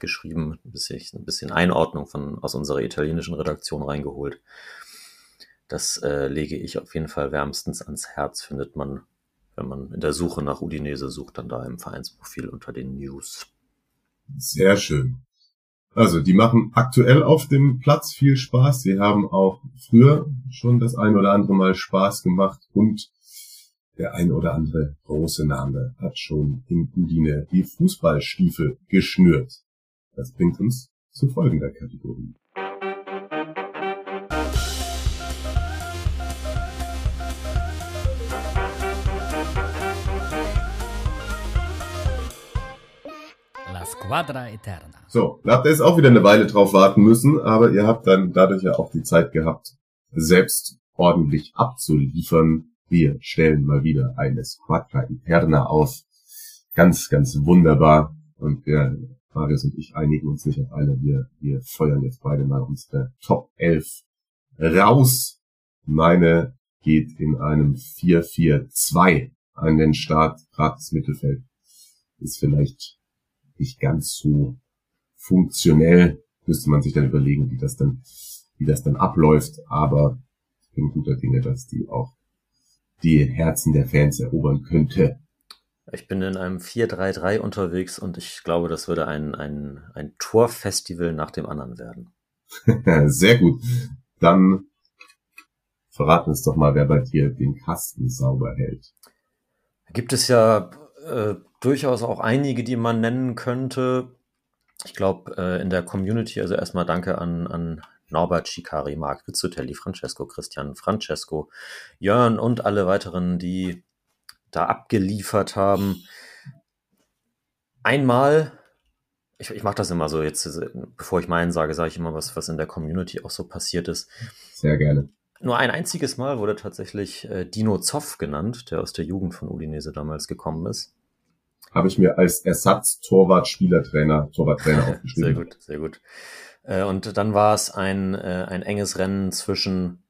geschrieben, ein bisschen, ein bisschen Einordnung von, aus unserer italienischen Redaktion reingeholt. Das äh, lege ich auf jeden Fall wärmstens ans Herz, findet man, wenn man in der Suche nach Udinese sucht, dann da im Vereinsprofil unter den News. Sehr schön. Also, die machen aktuell auf dem Platz viel Spaß. Sie haben auch früher schon das ein oder andere Mal Spaß gemacht und der ein oder andere große Name hat schon in Udine die Fußballstiefel geschnürt. Das bringt uns zu folgender Kategorie. La Squadra Eterna. So, da habt ihr jetzt auch wieder eine Weile drauf warten müssen, aber ihr habt dann dadurch ja auch die Zeit gehabt, selbst ordentlich abzuliefern. Wir stellen mal wieder eine Squadra Interna auf. Ganz, ganz wunderbar. Und wir, Marius und ich, einigen uns nicht auf eine. Wir, wir feuern jetzt beide mal unsere Top 11 raus. Meine geht in einem 4-4-2 an den Start. Gerade das Mittelfeld ist vielleicht nicht ganz so funktionell. Müsste man sich dann überlegen, wie das dann, wie das dann abläuft. Aber ich bin guter Dinge, dass die auch die Herzen der Fans erobern könnte. Ich bin in einem 4-3-3 unterwegs und ich glaube, das würde ein, ein, ein Torfestival nach dem anderen werden. Sehr gut. Dann verrat uns doch mal, wer bei dir den Kasten sauber hält. Da gibt es ja äh, durchaus auch einige, die man nennen könnte. Ich glaube, äh, in der Community, also erstmal danke an, an Norbert Schikari, Marc Rizzutelli, Francesco, Christian, Francesco, Jörn und alle weiteren, die da abgeliefert haben. Einmal, ich, ich mache das immer so, jetzt, äh, bevor ich meinen sage, sage ich immer was, was in der Community auch so passiert ist. Sehr gerne. Nur ein einziges Mal wurde tatsächlich äh, Dino Zoff genannt, der aus der Jugend von Udinese damals gekommen ist. Habe ich mir als Ersatz Torwart Spielertrainer, Torwarttrainer aufgeschrieben. Sehr gut, sehr gut. Äh, und dann war es ein, äh, ein enges Rennen zwischen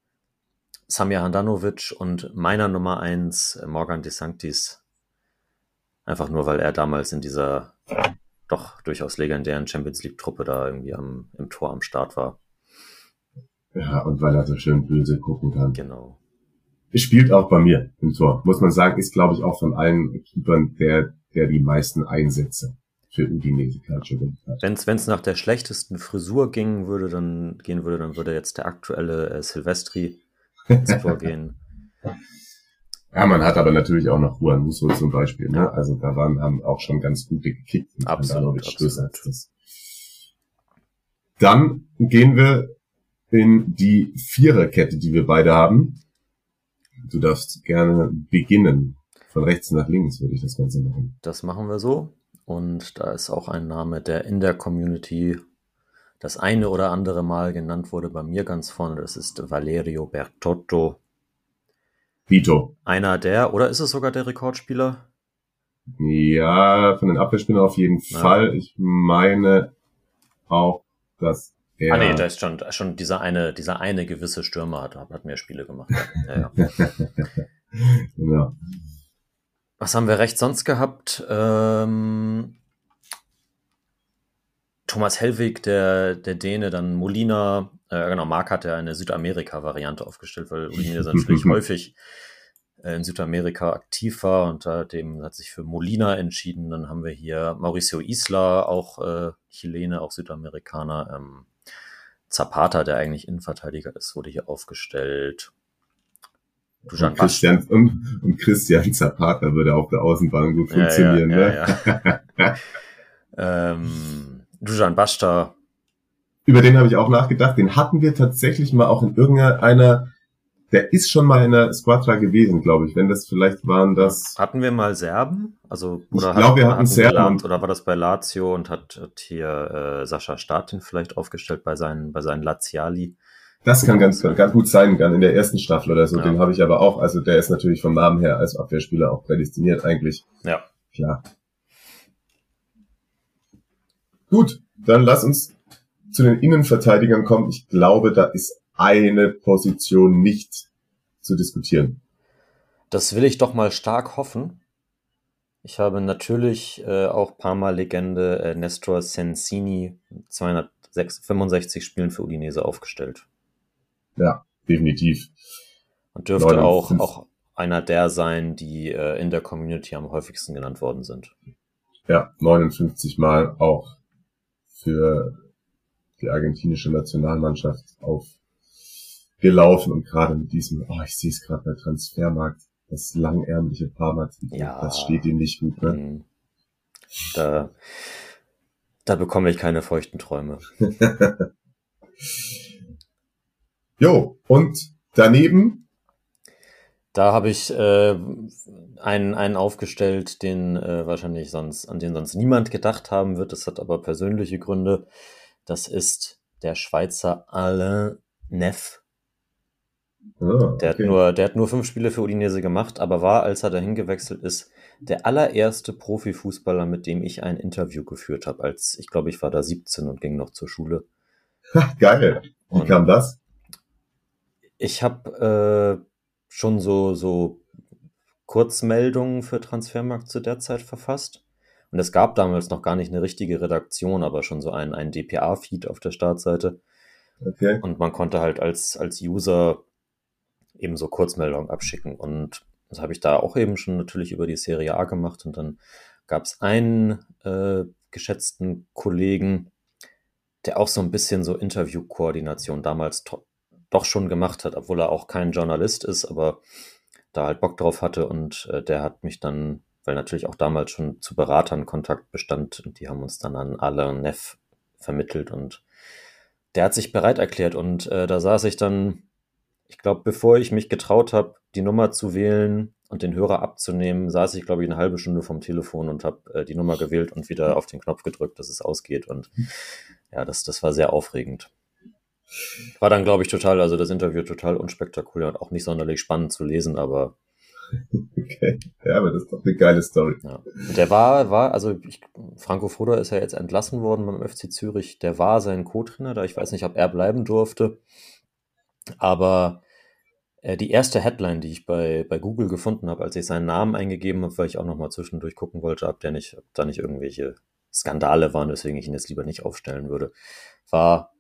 Samir Handanovic und meiner Nummer eins äh, Morgan De Sanctis. Einfach nur, weil er damals in dieser doch durchaus legendären Champions League Truppe da irgendwie am, im Tor am Start war. Ja, und weil er so schön böse gucken kann. Genau. Spielt auch bei mir im Tor. Muss man sagen, ist glaube ich auch von allen Keepern der, der die meisten Einsätze für Udinese Calcio hat. Wenn es nach der schlechtesten Frisur gingen würde, dann gehen würde, dann würde jetzt der aktuelle äh, Silvestri ins Tor gehen. Ja, man hat aber natürlich auch noch Juan Musso zum Beispiel, ne? Also da waren, haben auch schon ganz gute gekickt. Absolut, absolut. Dann gehen wir in die Viererkette, die wir beide haben. Du darfst gerne beginnen. Von rechts nach links würde ich das Ganze machen. Das machen wir so. Und da ist auch ein Name, der in der Community das eine oder andere Mal genannt wurde, bei mir ganz vorne. Das ist Valerio Bertotto. Vito. Einer der, oder ist es sogar der Rekordspieler? Ja, von den Abwehrspielern auf jeden Ja. Fall. Ich meine auch, dass er. Ah nee, da ist schon, schon dieser eine, dieser eine gewisse Stürmer hat, hat mehr Spiele gemacht. Ja, ja. ja. Was haben wir rechts sonst gehabt? Ähm, Thomas Hellwig, der, der Däne, dann Molina, äh, genau, Marc hat ja eine Südamerika-Variante aufgestellt, weil Udinese natürlich häufig äh, in Südamerika aktiv war und da dem hat sich für Molina entschieden. Dann haben wir hier Mauricio Isla, auch äh, Chilene, auch Südamerikaner. Ähm, Zapata, der eigentlich Innenverteidiger ist, wurde hier aufgestellt. Und Christian, und, und Christian Zapata würde auf der Außenbahn gut funktionieren. ja, ne? ja, ja. ähm, Dusan Basta, Über den habe ich auch nachgedacht. Den hatten wir tatsächlich mal auch in irgendeiner, der ist schon mal in der Squadra gewesen, glaube ich. Wenn das vielleicht waren das, hatten wir mal Serben? Also, Ich oder glaub, wir hatten wir Serben und- Oder war das bei Lazio und hat, hat hier äh, Sascha Statin vielleicht aufgestellt bei seinen, bei seinen Laziali? das kann ganz, ganz gut sein, kann in der ersten Staffel oder so. Ja. Den habe ich aber auch. Also der ist natürlich vom Namen her als Abwehrspieler auch prädestiniert eigentlich. Ja. Klar. Gut, dann lass uns zu den Innenverteidigern kommen. Ich glaube, da ist eine Position nicht zu diskutieren. Das will ich doch mal stark hoffen. Ich habe natürlich äh, auch paar Mal Legende äh, Nestor Sensini 265 Spielen für Udinese aufgestellt. Ja, definitiv. Und dürfte auch, auch einer der sein, die äh, in der Community am häufigsten genannt worden sind. Ja, 59 Mal auch für die argentinische Nationalmannschaft aufgelaufen und gerade mit diesem, oh, ich sehe es gerade bei Transfermarkt, das langärmliche Parma-Trikot, Ja. das steht ihm nicht gut, ne? Mhm. Da, da bekomme ich keine feuchten Träume. Jo, und daneben, Da habe ich äh, einen, einen aufgestellt, den äh, wahrscheinlich sonst, an den sonst niemand gedacht haben wird. Das hat aber persönliche Gründe. Das ist der Schweizer Alain Neff. ah, Der, hat okay. nur, der hat nur fünf Spiele für Udinese gemacht, aber war, als er dahin gewechselt ist, der allererste Profifußballer, mit dem ich ein Interview geführt habe. Als ich glaube, ich war da 17 und ging noch zur Schule. geil. Wie Und- kam das? Ich habe äh, schon so, so Kurzmeldungen für Transfermarkt zu der Zeit verfasst. Und es gab damals noch gar nicht eine richtige Redaktion, aber schon so ein, ein DPA-Feed auf der Startseite. Okay. Und man konnte halt als, als User eben so Kurzmeldungen abschicken. Und das habe ich da auch eben schon natürlich über die Serie A gemacht. Und dann gab es einen äh, geschätzten Kollegen, der auch so ein bisschen so Interviewkoordination damals to- doch schon gemacht hat, obwohl er auch kein Journalist ist, aber da halt Bock drauf hatte. Und äh, der hat mich dann, weil natürlich auch damals schon zu Beratern Kontakt bestand, und die haben uns dann an Alain Neff vermittelt und der hat sich bereit erklärt und äh, da saß ich dann, ich glaube, bevor ich mich getraut habe, die Nummer zu wählen und den Hörer abzunehmen, saß ich, glaube ich, eine halbe Stunde vom Telefon und habe äh, die Nummer gewählt und wieder auf den Knopf gedrückt, dass es ausgeht. Und ja, das, das war sehr aufregend. War dann, glaube ich, total, also das Interview total unspektakulär und auch nicht sonderlich spannend zu lesen, aber Okay. Ja, aber das ist doch eine geile Story. Ja. Und der war, war, also ich, Franco Foda ist ja jetzt entlassen worden beim FC Zürich. Der war sein Co-Trainer da. Ich weiß nicht, ob er bleiben durfte. Aber äh, die erste Headline, die ich bei, bei Google gefunden habe, als ich seinen Namen eingegeben habe, weil ich auch nochmal zwischendurch gucken wollte, ob der nicht, ob da nicht irgendwelche Skandale waren, weswegen ich ihn jetzt lieber nicht aufstellen würde, war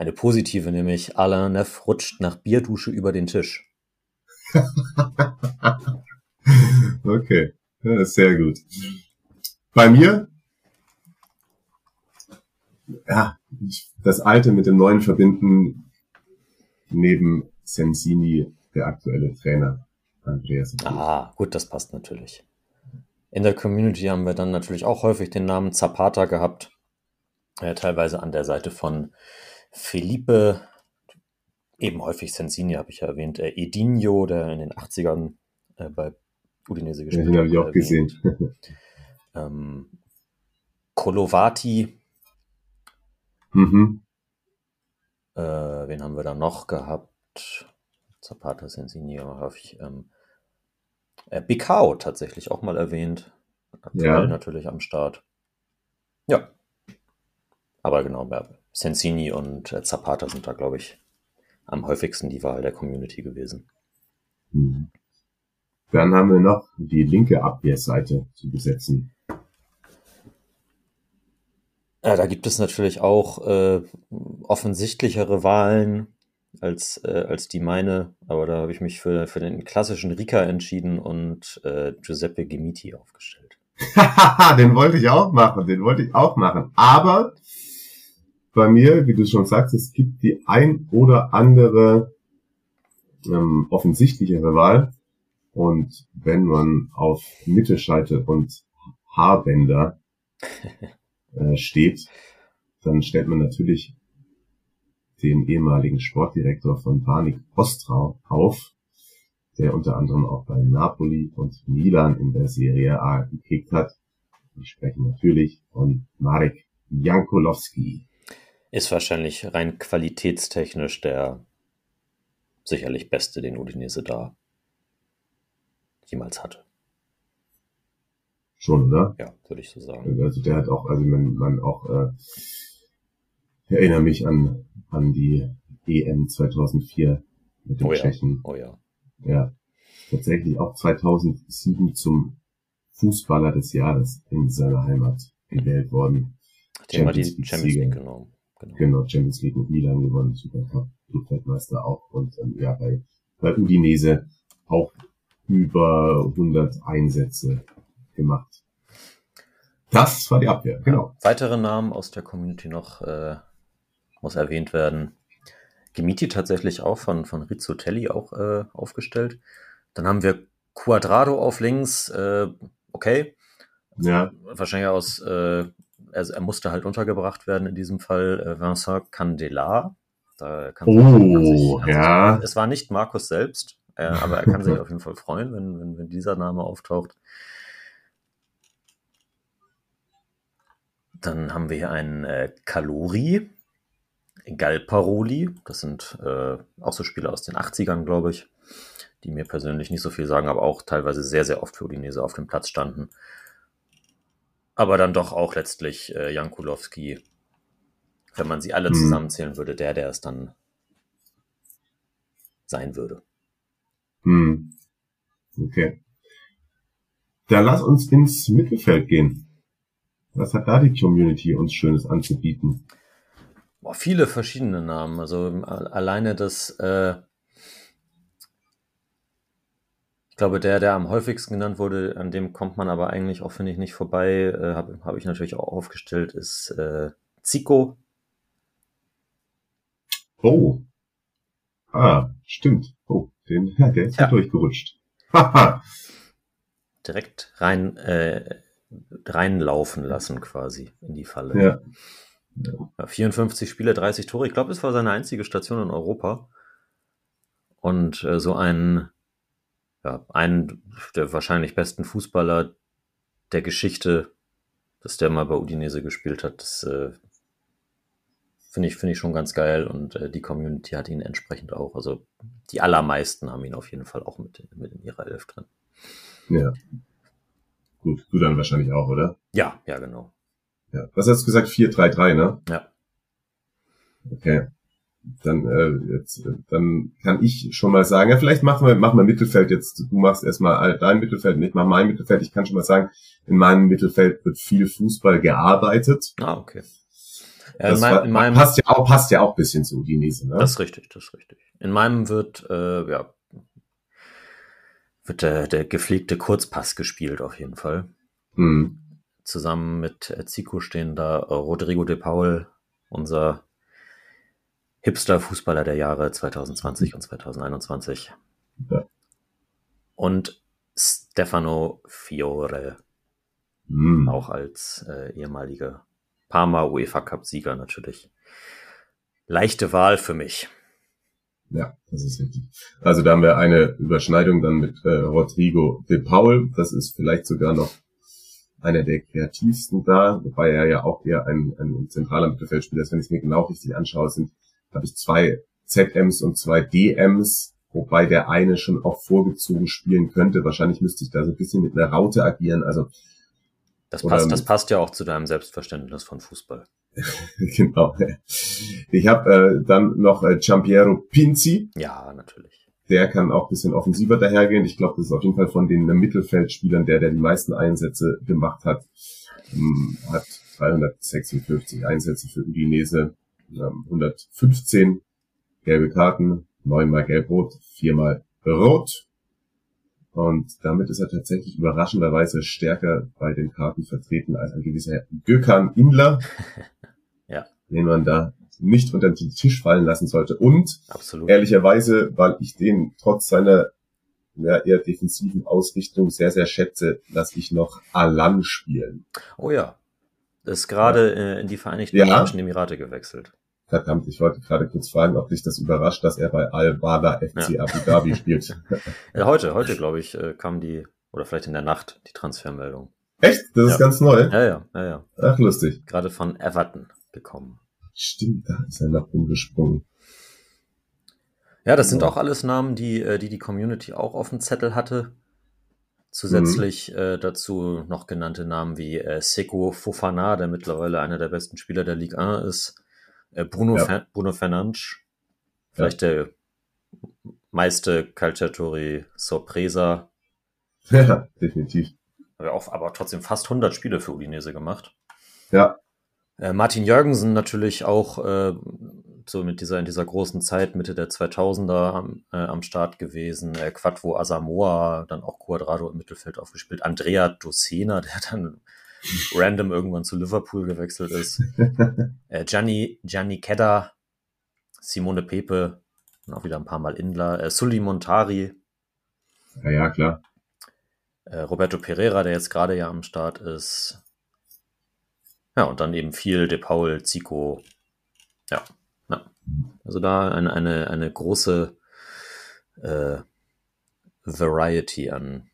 eine positive, nämlich Alain Neff rutscht nach Bierdusche über den Tisch. Okay, ja, sehr gut. Bei mir, ja, das Alte mit dem Neuen verbinden, neben Sensini der aktuelle Trainer, Andreas. Ah, gut, das passt natürlich. In der Community haben wir dann natürlich auch häufig den Namen Zapata gehabt, äh, teilweise an der Seite von Felipe, eben häufig Sensini, habe ich ja erwähnt, äh, Edinho, der in den 80ern äh, bei Udinese Ja, gespielt den habe ich auch erwähnt. gesehen. Ähm, Kolovati, Mhm. Äh, wen haben wir da noch gehabt? Zapata, Sensini, häufig. Ähm, äh, Bicao tatsächlich auch mal erwähnt. Aktuell Ja. natürlich am Start. Ja. Aber genau, ja, Sensini und äh, Zapata sind da, glaube ich, am häufigsten die Wahl der Community gewesen. Mhm. Dann haben wir noch die linke Abwehrseite zu besetzen. Ja, da gibt es natürlich auch äh, offensichtlichere Wahlen als, äh, als die meine, aber da habe ich mich für, für den klassischen Rika entschieden und äh, Giuseppe Gemiti aufgestellt. den wollte ich auch machen, den wollte ich auch machen. Aber bei mir, wie du schon sagst, es gibt die ein oder andere ähm, offensichtlichere Wahl. Und wenn man auf Mittelscheitel und Haarbänder äh, steht, dann stellt man natürlich den ehemaligen Sportdirektor von Panik Ostrau auf, der unter anderem auch bei Napoli und Milan in der Serie A gekickt hat. Wir sprechen natürlich von Marek Jankolowski. Ist wahrscheinlich rein qualitätstechnisch der sicherlich beste, den Udinese da jemals hatte. Schon, oder? Ja, würde ich so sagen. Also der hat auch, also man, man auch, äh, ich erinnere mich an, an die EM 2004 mit den Oh ja. Tschechen. Oh ja. Ja, tatsächlich auch 2007 zum Fußballer des Jahres in seiner Heimat gewählt worden. Den war die Champions League genommen. Genau. Genau, Champions League mit Milan gewonnen, Supercup, Clubweltmeister auch und ähm, ja, bei, bei Udinese auch über 100 Einsätze gemacht. Das war die Abwehr, genau. Weitere Namen aus der Community noch äh, muss erwähnt werden. Gemiti tatsächlich auch von, von Rizzotelli auch äh, aufgestellt. Dann haben wir Quadrado auf links, äh, okay. Ja, Wahrscheinlich aus, äh, also er musste halt untergebracht werden in diesem Fall äh, Vincent Candela. Da kann Oh, kann sich- ja. Es war nicht Markus selbst, äh, aber er kann sich auf jeden Fall freuen, wenn, wenn, wenn dieser Name auftaucht. Dann haben wir hier einen äh, Kalori, Galparoli, das sind äh, auch so Spieler aus den 80ern, glaube ich, die mir persönlich nicht so viel sagen, aber auch teilweise sehr, sehr oft für Udinese auf dem Platz standen. Aber dann doch auch letztlich äh, Jan Kulowski, wenn man sie alle Hm. zusammenzählen würde, der, der es dann sein würde. hm. okay. Dann lass uns ins Mittelfeld gehen. Was hat da die Community uns Schönes anzubieten? Boah, viele verschiedene Namen. Also ähm, alleine das, äh, ich glaube, der, der am häufigsten genannt wurde, an dem kommt man aber eigentlich auch, finde ich, nicht vorbei, äh, habe hab ich natürlich auch aufgestellt, ist äh, Zico. Oh. Ah, stimmt. Oh, den, der ist ja Ja. durchgerutscht. Haha. direkt rein äh, reinlaufen lassen quasi in die Falle. ja. Ja, 54 Spiele, 30 Tore. Ich glaube, es war seine einzige Station in Europa. Und äh, so ein, ja, einen der wahrscheinlich besten Fußballer der Geschichte, dass der mal bei Udinese gespielt hat, das äh, finde ich, finde ich schon ganz geil. Und äh, die Community hat ihn entsprechend auch. Also die allermeisten haben ihn auf jeden Fall auch mit, mit in ihrer Elf drin. Ja. Gut, du dann wahrscheinlich auch, oder? Ja, ja, genau. Ja. Was hast du gesagt? 4-3-3, ne? Ja. Okay. Dann, äh, jetzt, dann kann ich schon mal sagen, ja, vielleicht machen wir, machen wir Mittelfeld jetzt. Du machst erstmal dein Mittelfeld und ich mach mein Mittelfeld. Ich kann schon mal sagen, in meinem Mittelfeld wird viel Fußball gearbeitet. Ah, okay. Ja, Das in, mein, in meinem, passt ja auch, passt ja auch ein bisschen zu Udinese, ne? Das ist richtig, das ist richtig. In meinem wird, äh, ja, wird der, der gepflegte Kurzpass gespielt, auf jeden Fall. hm. Zusammen mit Zico stehen da äh, Rodrigo de Paul, unser Hipster-Fußballer der Jahre 2020 und 2021. Ja. Und Stefano Fiore, Hm. auch als äh, ehemaliger Parma UEFA Cup-Sieger natürlich. Leichte Wahl für mich. Ja, das ist richtig. Also da haben wir eine Überschneidung dann mit äh, Rodrigo de Paul. Das ist vielleicht sogar noch einer der kreativsten da, wobei er ja auch eher ein, ein zentraler Mittelfeldspieler ist. Wenn ich es mir genau richtig anschaue, sind, glaube ich, zwei ZMs und zwei DMs, wobei der eine schon auch vorgezogen spielen könnte. Wahrscheinlich müsste ich da so ein bisschen mit einer Raute agieren. Also Das Oder passt, mit- das passt ja auch zu deinem Selbstverständnis von Fußball. genau. Ich habe äh, dann noch äh, Giampiero Pinzi. Ja, natürlich. Der kann auch ein bisschen offensiver dahergehen. Ich glaube, das ist auf jeden Fall von den Mittelfeldspielern der, der die meisten Einsätze gemacht hat. Hm, Hat 356 Einsätze für Udinese, ähm, 115 gelbe Karten, neunmal gelb-rot, viermal rot. Und damit ist er tatsächlich überraschenderweise stärker bei den Karten vertreten als ein gewisser Gökhan Inler. Ja. Den man da nicht unter den Tisch fallen lassen sollte. Und Absolut. ehrlicherweise, weil ich den trotz seiner ja, eher defensiven Ausrichtung sehr, sehr schätze, lasse ich noch Alan spielen. Oh ja. Ist gerade äh, in die Vereinigten Ja. Arabischen Emirate gewechselt. Verdammt, ich wollte gerade kurz fragen, ob dich das überrascht, dass er bei Al-Wada FC Ja. Abu Dhabi spielt. Ja, heute, heute, glaube ich, äh, kam die, oder vielleicht in der Nacht, die Transfermeldung. Echt? Das ist Ja. ganz neu? Ja, ja, ja, ja. Ach, lustig. Gerade von Everton gekommen. Stimmt, da ist er noch umgesprungen. Ja, das sind auch alles Namen, die, äh, die die Community auch auf dem Zettel hatte. Zusätzlich äh, dazu noch genannte Namen wie äh, Seko Fofana, der mittlerweile einer der besten Spieler der Ligue 1 ist. Äh, Bruno, Ja. Fer Bruno Fernandes, vielleicht der meiste Calciatori Sorpresa. Ja, definitiv. Aber, auch, aber trotzdem fast 100 Spiele für Udinese gemacht. Ja, Äh, Martin Jürgensen natürlich auch äh, so mit dieser in dieser großen Zeit Mitte der 2000er am, äh, am Start gewesen. Äh, Quattro Asamoah, dann auch Quadrado im Mittelfeld aufgespielt. Andrea Docena, der dann random irgendwann zu Liverpool gewechselt ist. äh, Gianni, Gianni Kedda, Simone Pepe, auch wieder ein paar Mal Indler. Äh, Sully Montari, ja, ja, klar. äh, Roberto Pereira, der jetzt gerade ja am Start ist. Ja, und dann eben viel De Paul, Zico. Ja, ja. Also da eine, eine, eine große äh, Variety an.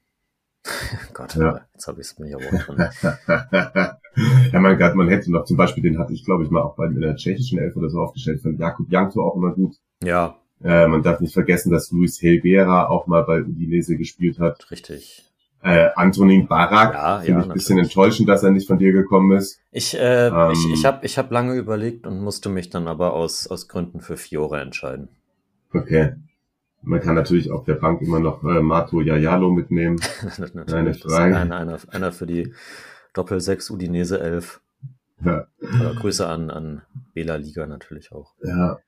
Gott, Ja. jetzt habe ich es mir aber auch drin. ja, mein Gott, man hätte noch zum Beispiel, den hatte ich, glaube ich, mal auch bei der tschechischen Elf oder so aufgestellt, von Jakub Jankto auch immer gut. Ja, Äh, man darf nicht vergessen, dass Luis Helguera auch mal bei Udinese gespielt hat. richtig. Äh, Antonin Barak, Ja, finde ja, ich ein bisschen enttäuschend, dass er nicht von dir gekommen ist. Ich, äh, Ähm. ich, ich habe ich hab lange überlegt und musste mich dann aber aus, aus Gründen für Fiore entscheiden. Okay. Man kann natürlich auf der Bank immer noch äh, Mato Yayalo mitnehmen. Ist Frage. einer, einer, einer für die Doppel 6 Udinese 11. Ja, Aber Grüße an, an Bela Liga natürlich auch. ja.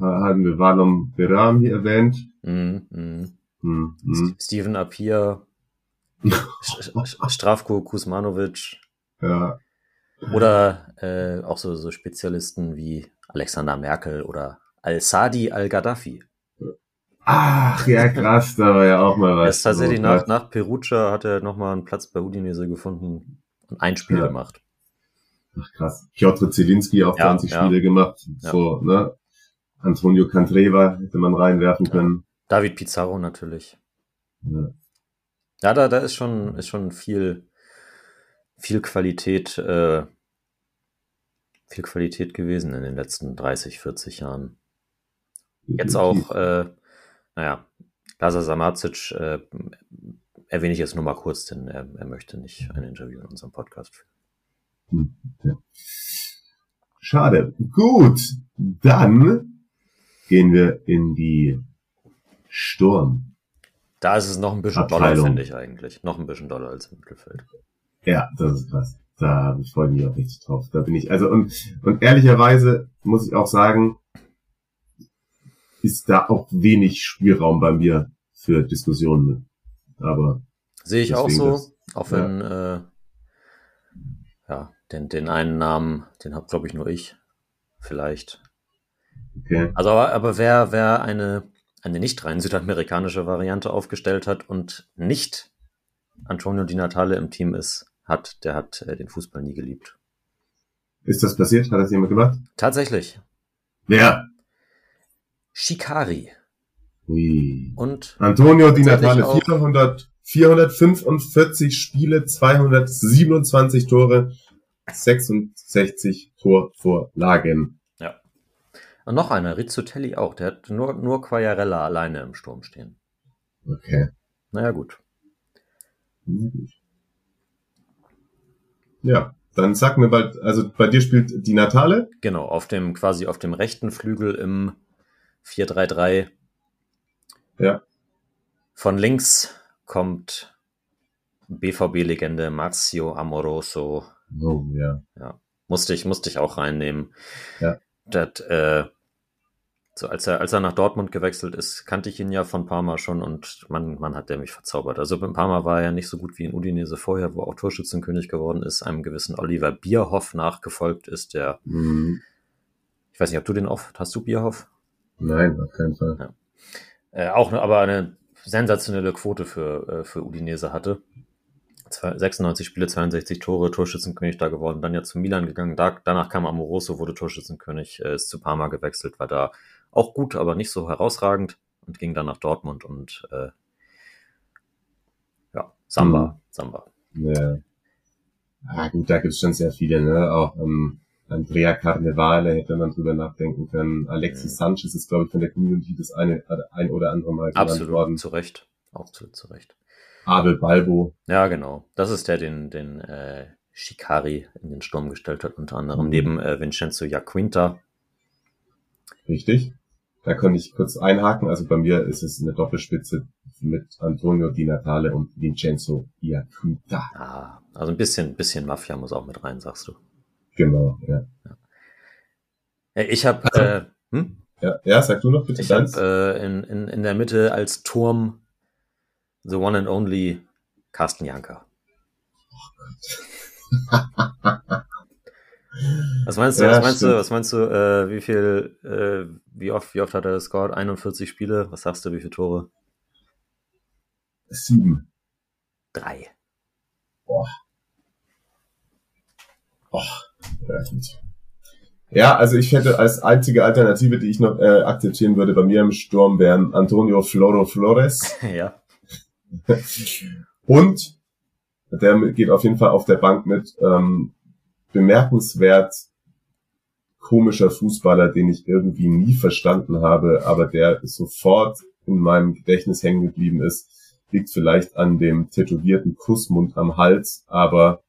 haben wir Valom Beram hier erwähnt. Mhm, mhm. Hm, hm. Steven Apia, Strafko Kuzmanovic Ja, oder äh, auch so, so Spezialisten wie Alexander Merkel oder Al-Sadi Al-Gaddafi. Ach, ja, krass, da war ja auch mal was. ist tatsächlich So, nach, nach Perugia hat er nochmal einen Platz bei Udinese gefunden und ein Spiel Ja. gemacht. Ach, krass. Piotr Zielinski auch Ja, 20 ja. Spiele gemacht. So, ne? Antonio Cantreva hätte man reinwerfen können. David Pizarro natürlich. Ja. Ja, da, da ist schon, ist schon viel, viel Qualität, äh, viel Qualität gewesen in den letzten 30, 40 Jahren. Jetzt auch, äh, naja, Lazar Samacic äh, erwähne ich jetzt nur mal kurz, denn er, er möchte nicht ein Interview in unserem Podcast führen. Ja. Schade. Gut, dann gehen wir in die Sturm. Da ist es noch ein bisschen doller, Abteilung. finde ich eigentlich. Noch ein bisschen doller als im Mittelfeld. Ja, das ist krass. Da freue ich mich auch richtig drauf. Da bin ich, also und, und ehrlicherweise muss ich auch sagen, ist da auch wenig Spielraum bei mir für Diskussionen. Aber Sehe ich auch so, das- auch wenn, äh, ja, den, den einen Namen, den hab glaube ich nur ich. Vielleicht. okay. Also aber, aber wer, wer eine, eine nicht rein südamerikanische Variante aufgestellt hat und nicht Antonio Di Natale im Team ist, hat, der hat äh, den Fußball nie geliebt. Ist das passiert? Hat das jemand gemacht? Tatsächlich. Wer? Shikari Ui. und Antonio Di Natale auch. 445 Spiele, 227 Tore, 66 Torvorlagen. Ja. Und noch einer, Rizzutelli auch. Der hat nur, nur Quagliarella alleine im Sturm stehen. Okay. Naja, gut. Ja, dann sag mir bald, also bei dir spielt die Natale? Genau, auf dem, quasi auf dem rechten Flügel im 4-3-3. Ja. Von links kommt BVB-Legende Marzio Amoroso. Oh, ja. Ja. Musste ich, musste ich auch reinnehmen. Ja. Das, äh, so als er, als er nach Dortmund gewechselt ist, kannte ich ihn ja von Parma schon und man, man hat der mich verzaubert. Also in Parma war er ja nicht so gut wie in Udinese vorher, wo auch Torschützenkönig geworden ist, einem gewissen Oliver Bierhoff nachgefolgt ist, der, Mhm. ich weiß nicht, ob du den oft, hast du Bierhoff? Nein, auf keinen Fall. Äh, auch ne, aber eine sensationelle Quote für, äh, für Udinese hatte. Zwei- 96 Spiele, 62 Tore, Torschützenkönig da geworden, dann ja zu Milan gegangen. Da, danach kam Amoroso, wurde Torschützenkönig, äh, ist zu Parma gewechselt, war da auch gut, aber nicht so herausragend und ging dann nach Dortmund und äh, ja, Samba, Samba. Ja. Ah, gut, da gibt's schon sehr viele, ne? Auch ähm, Andrea Carnevale hätte man drüber nachdenken können. Alexis Mhm. Sanchez ist, glaube ich, von der Community das eine, ein oder andere Mal genannt Absolut, worden. zu Recht. Absolut zu Recht. Abel Balbo. Ja, genau. Das ist der, den, den äh, Shikari in den Sturm gestellt hat, unter anderem Mhm. neben äh, Vincenzo Jaquinta. Richtig. Da konnte ich kurz einhaken. Also bei mir ist es eine Doppelspitze mit Antonio Di Natale und Vincenzo Iacuta. Ah, also ein bisschen, bisschen Mafia muss auch mit rein, sagst du. Genau, ja. Ich habe Also, äh, hm? Ja, ja sag du noch bitte ich hab, deins. äh, in, in, in der Mitte als Turm the one and only Carsten Janker. Was meinst du, Ja, was meinst du, stimmt. was meinst du, äh, wie viel, äh, wie oft, wie oft hat er gescored? 41 Spiele? Was sagst du, wie viele Tore? Sieben. Drei. Ja, Ja, also ich hätte als einzige Alternative, die ich noch äh, akzeptieren würde, bei mir im Sturm wären Antonio Floro Flores ja. und der geht auf jeden Fall auf der Bank mit ähm, bemerkenswert komischer Fußballer, den ich irgendwie nie verstanden habe, aber der sofort in meinem Gedächtnis hängen geblieben ist. Liegt vielleicht an dem tätowierten Kussmund am Hals, aber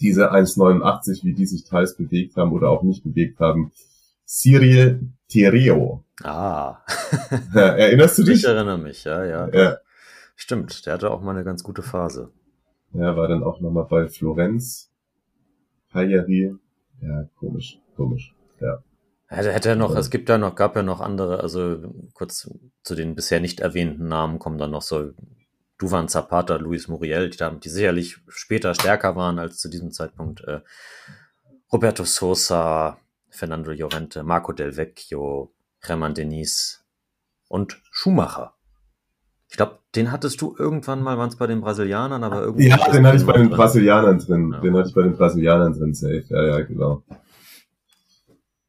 diese 1,89, wie die sich teils bewegt haben oder auch nicht bewegt haben. Cyril Tereo. Ah. Erinnerst du ich dich? erinnere mich, ja, ja. Ja, Stimmt, der hatte auch mal eine ganz gute Phase. er war dann auch nochmal bei Florenz. Cagliari. Ja, komisch, komisch. Ja. Hätte, hätte er noch, es gibt ja noch, gab ja noch andere, also kurz zu den bisher nicht erwähnten Namen kommen dann noch so Duvan Zapata, Luis Muriel, die, da- die sicherlich später stärker waren als zu diesem Zeitpunkt. Äh, Roberto Sosa, Fernando Llorente, Marco Del Vecchio, Hermann Denis und Schumacher. Ich glaube, den hattest du irgendwann mal, waren es bei den Brasilianern, aber irgendwie. Ja, den hatte ich bei den drin. Brasilianern drin. Ja. Den hatte ich bei den Brasilianern drin, safe. Ja, ja, genau.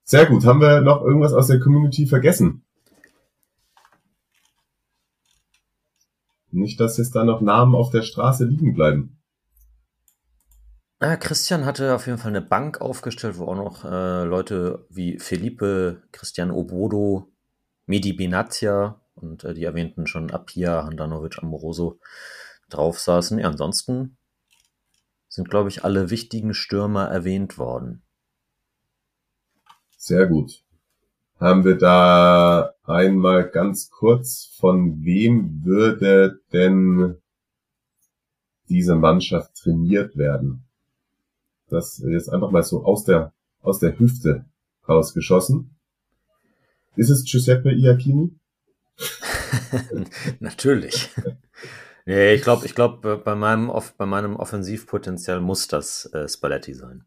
Sehr gut. Haben wir noch irgendwas aus der Community vergessen? Nicht, dass jetzt da noch Namen auf der Straße liegen bleiben. Ja, Christian hatte auf jeden Fall eine Bank aufgestellt, wo auch noch äh, Leute wie Felipe, Christian Obodo, Medi Benatia und äh, die erwähnten schon Apia, Handanovic, Amoroso drauf saßen. Ja, ansonsten sind, glaube ich, alle wichtigen Stürmer erwähnt worden. Sehr gut. Haben wir da einmal ganz kurz, von wem würde denn diese Mannschaft trainiert werden? Das jetzt einfach mal so aus der, aus der Hüfte rausgeschossen. Ist es Giuseppe Iacchini? Natürlich. nee, ich glaube, ich glaube, bei meinem, bei meinem Offensivpotenzial muss das äh, Spalletti sein.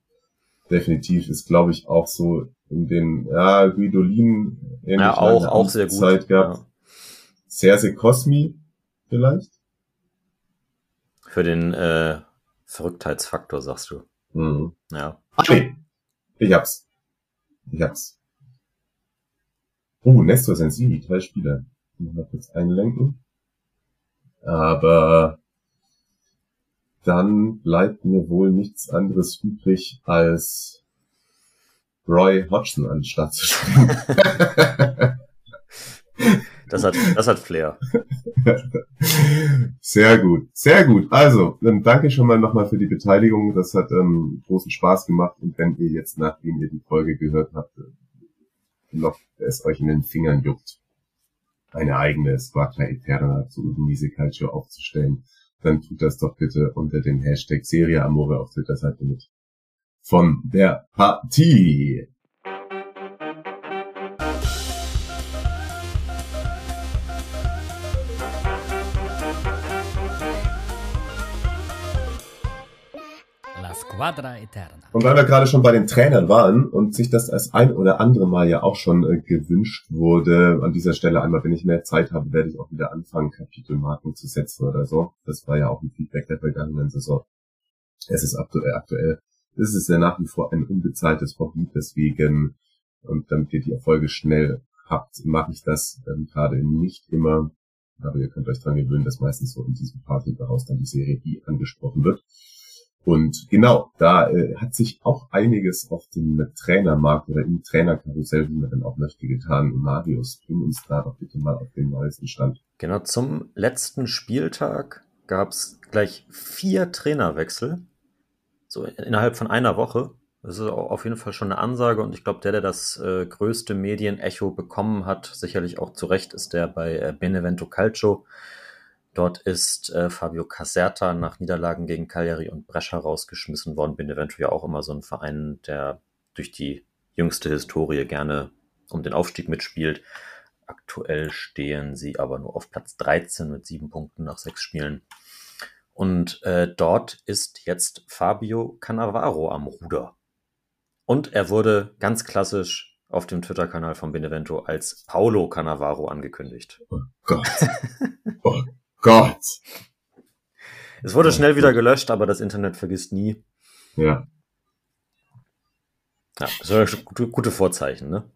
Definitiv ist, glaube ich, auch so in den, ja, Guidolin, ähnlich Ja, auch, auch sehr gut. Zeit gehabt. Ja. Serse Cosmi vielleicht? Für den äh, Verrücktheitsfaktor, sagst du. Mhm. Ja. Nee. Ich hab's. Ich hab's. Oh, Nestor Sensini, drei Spieler. Mal kurz einlenken. Aber dann bleibt mir wohl nichts anderes übrig, als Roy Hodgson an den Start zu spielen. Das hat, das hat Flair. Sehr gut, sehr gut. Also, dann danke schon mal nochmal für die Beteiligung. Das hat ähm, großen Spaß gemacht. Und wenn ihr jetzt, nachdem ihr die Folge gehört habt, noch es euch in den Fingern juckt, eine eigene Squadra Eterna zu Udinese Calcio aufzustellen, dann tut das doch bitte unter dem Hashtag Serie Amore auf Twitter Seite mit. Von der Partie. Und weil wir gerade schon bei den Trainern waren und sich das als ein oder andere Mal ja auch schon äh, gewünscht wurde, an dieser Stelle einmal, wenn ich mehr Zeit habe, werde ich auch wieder anfangen, Kapitelmarken zu setzen oder so. Das war ja auch ein Feedback der vergangenen Saison. Es ist aktuell, aktuell. Es ist ja nach wie vor ein unbezahltes Hobby, deswegen, und damit ihr die Erfolge schnell habt, mache ich das ähm, gerade nicht immer. Aber ihr könnt euch dran gewöhnen, dass meistens so in diesem Party-Behaus dann die Serie I angesprochen wird. Und genau, da äh, hat sich auch einiges auf dem Trainermarkt oder im Trainerkarussell, wie man dann auch möchte, getan. Marius, bring uns da doch bitte mal auf den neuesten Stand. Genau, zum letzten Spieltag gab es gleich vier Trainerwechsel. So innerhalb von einer Woche. Das ist auf jeden Fall schon eine Ansage und ich glaube, der, der das äh, größte Medienecho bekommen hat, sicherlich auch zu Recht, ist der bei äh, Benevento Calcio Dort ist äh, Fabio Caserta nach Niederlagen gegen Cagliari und Brescia rausgeschmissen worden. Bin eventuell auch immer so ein Verein, der durch die jüngste Historie gerne um den Aufstieg mitspielt. Aktuell stehen sie aber nur auf Platz 13 mit sieben Punkten nach sechs Spielen. Und äh, dort ist jetzt Fabio Cannavaro am Ruder. Und er wurde ganz klassisch auf dem Twitter-Kanal von Benevento als Paulo Cannavaro angekündigt. Oh Gott. Oh Gott. Es wurde schnell wieder gelöscht, aber das Internet vergisst nie. Ja. Ja, das gute, gute Vorzeichen, ne?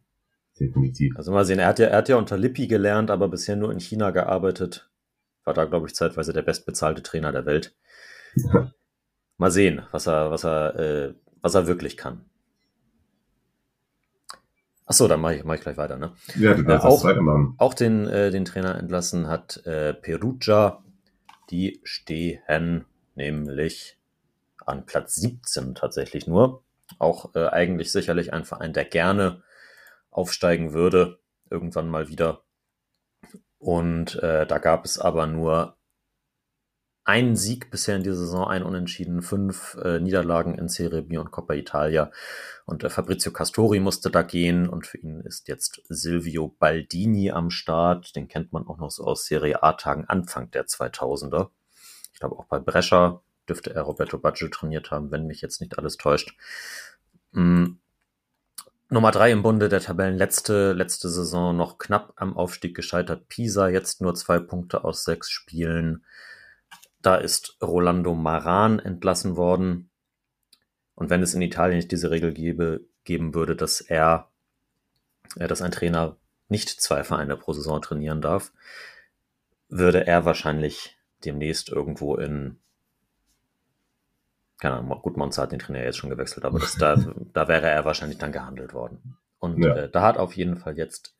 Definitiv. Also mal sehen, er hat ja, er hat ja unter Lippi gelernt, aber bisher nur in China gearbeitet. War da, glaube ich, zeitweise der bestbezahlte Trainer der Welt. mal sehen, was er, was er, äh, was er wirklich kann. Achso, dann mache ich, mach ich gleich weiter. Ne? Ja, du darfst äh, auch, weitermachen. Auch den, äh, den Trainer entlassen hat äh, Perugia. Die stehen nämlich an Platz 17 tatsächlich nur. Auch äh, eigentlich sicherlich ein Verein, der gerne aufsteigen würde, irgendwann mal wieder. Und äh, da gab es aber nur einen Sieg bisher in dieser Saison, ein Unentschieden, fünf äh, Niederlagen in Serie B und Coppa Italia. Und äh, Fabrizio Castori musste da gehen und für ihn ist jetzt Silvio Baldini am Start. Den kennt man auch noch so aus Serie A-Tagen Anfang der 2000er. Ich glaube auch bei Brescia dürfte er Roberto Baggio trainiert haben, wenn mich jetzt nicht alles täuscht. Hm. Nummer drei im Bunde der Tabellenletzte, letzte Saison noch knapp am Aufstieg gescheitert. Pisa jetzt nur zwei Punkte aus sechs Spielen. Da ist Rolando Maran entlassen worden. Und wenn es in Italien nicht diese Regel gäbe, geben würde, dass er, äh, dass ein Trainer nicht zwei Vereine pro Saison trainieren darf, würde er wahrscheinlich demnächst irgendwo in, keine Ahnung, gut, Monza hat den Trainer jetzt schon gewechselt, aber das, da, da wäre er wahrscheinlich dann gehandelt worden. Und Ja. äh, da hat auf jeden Fall jetzt,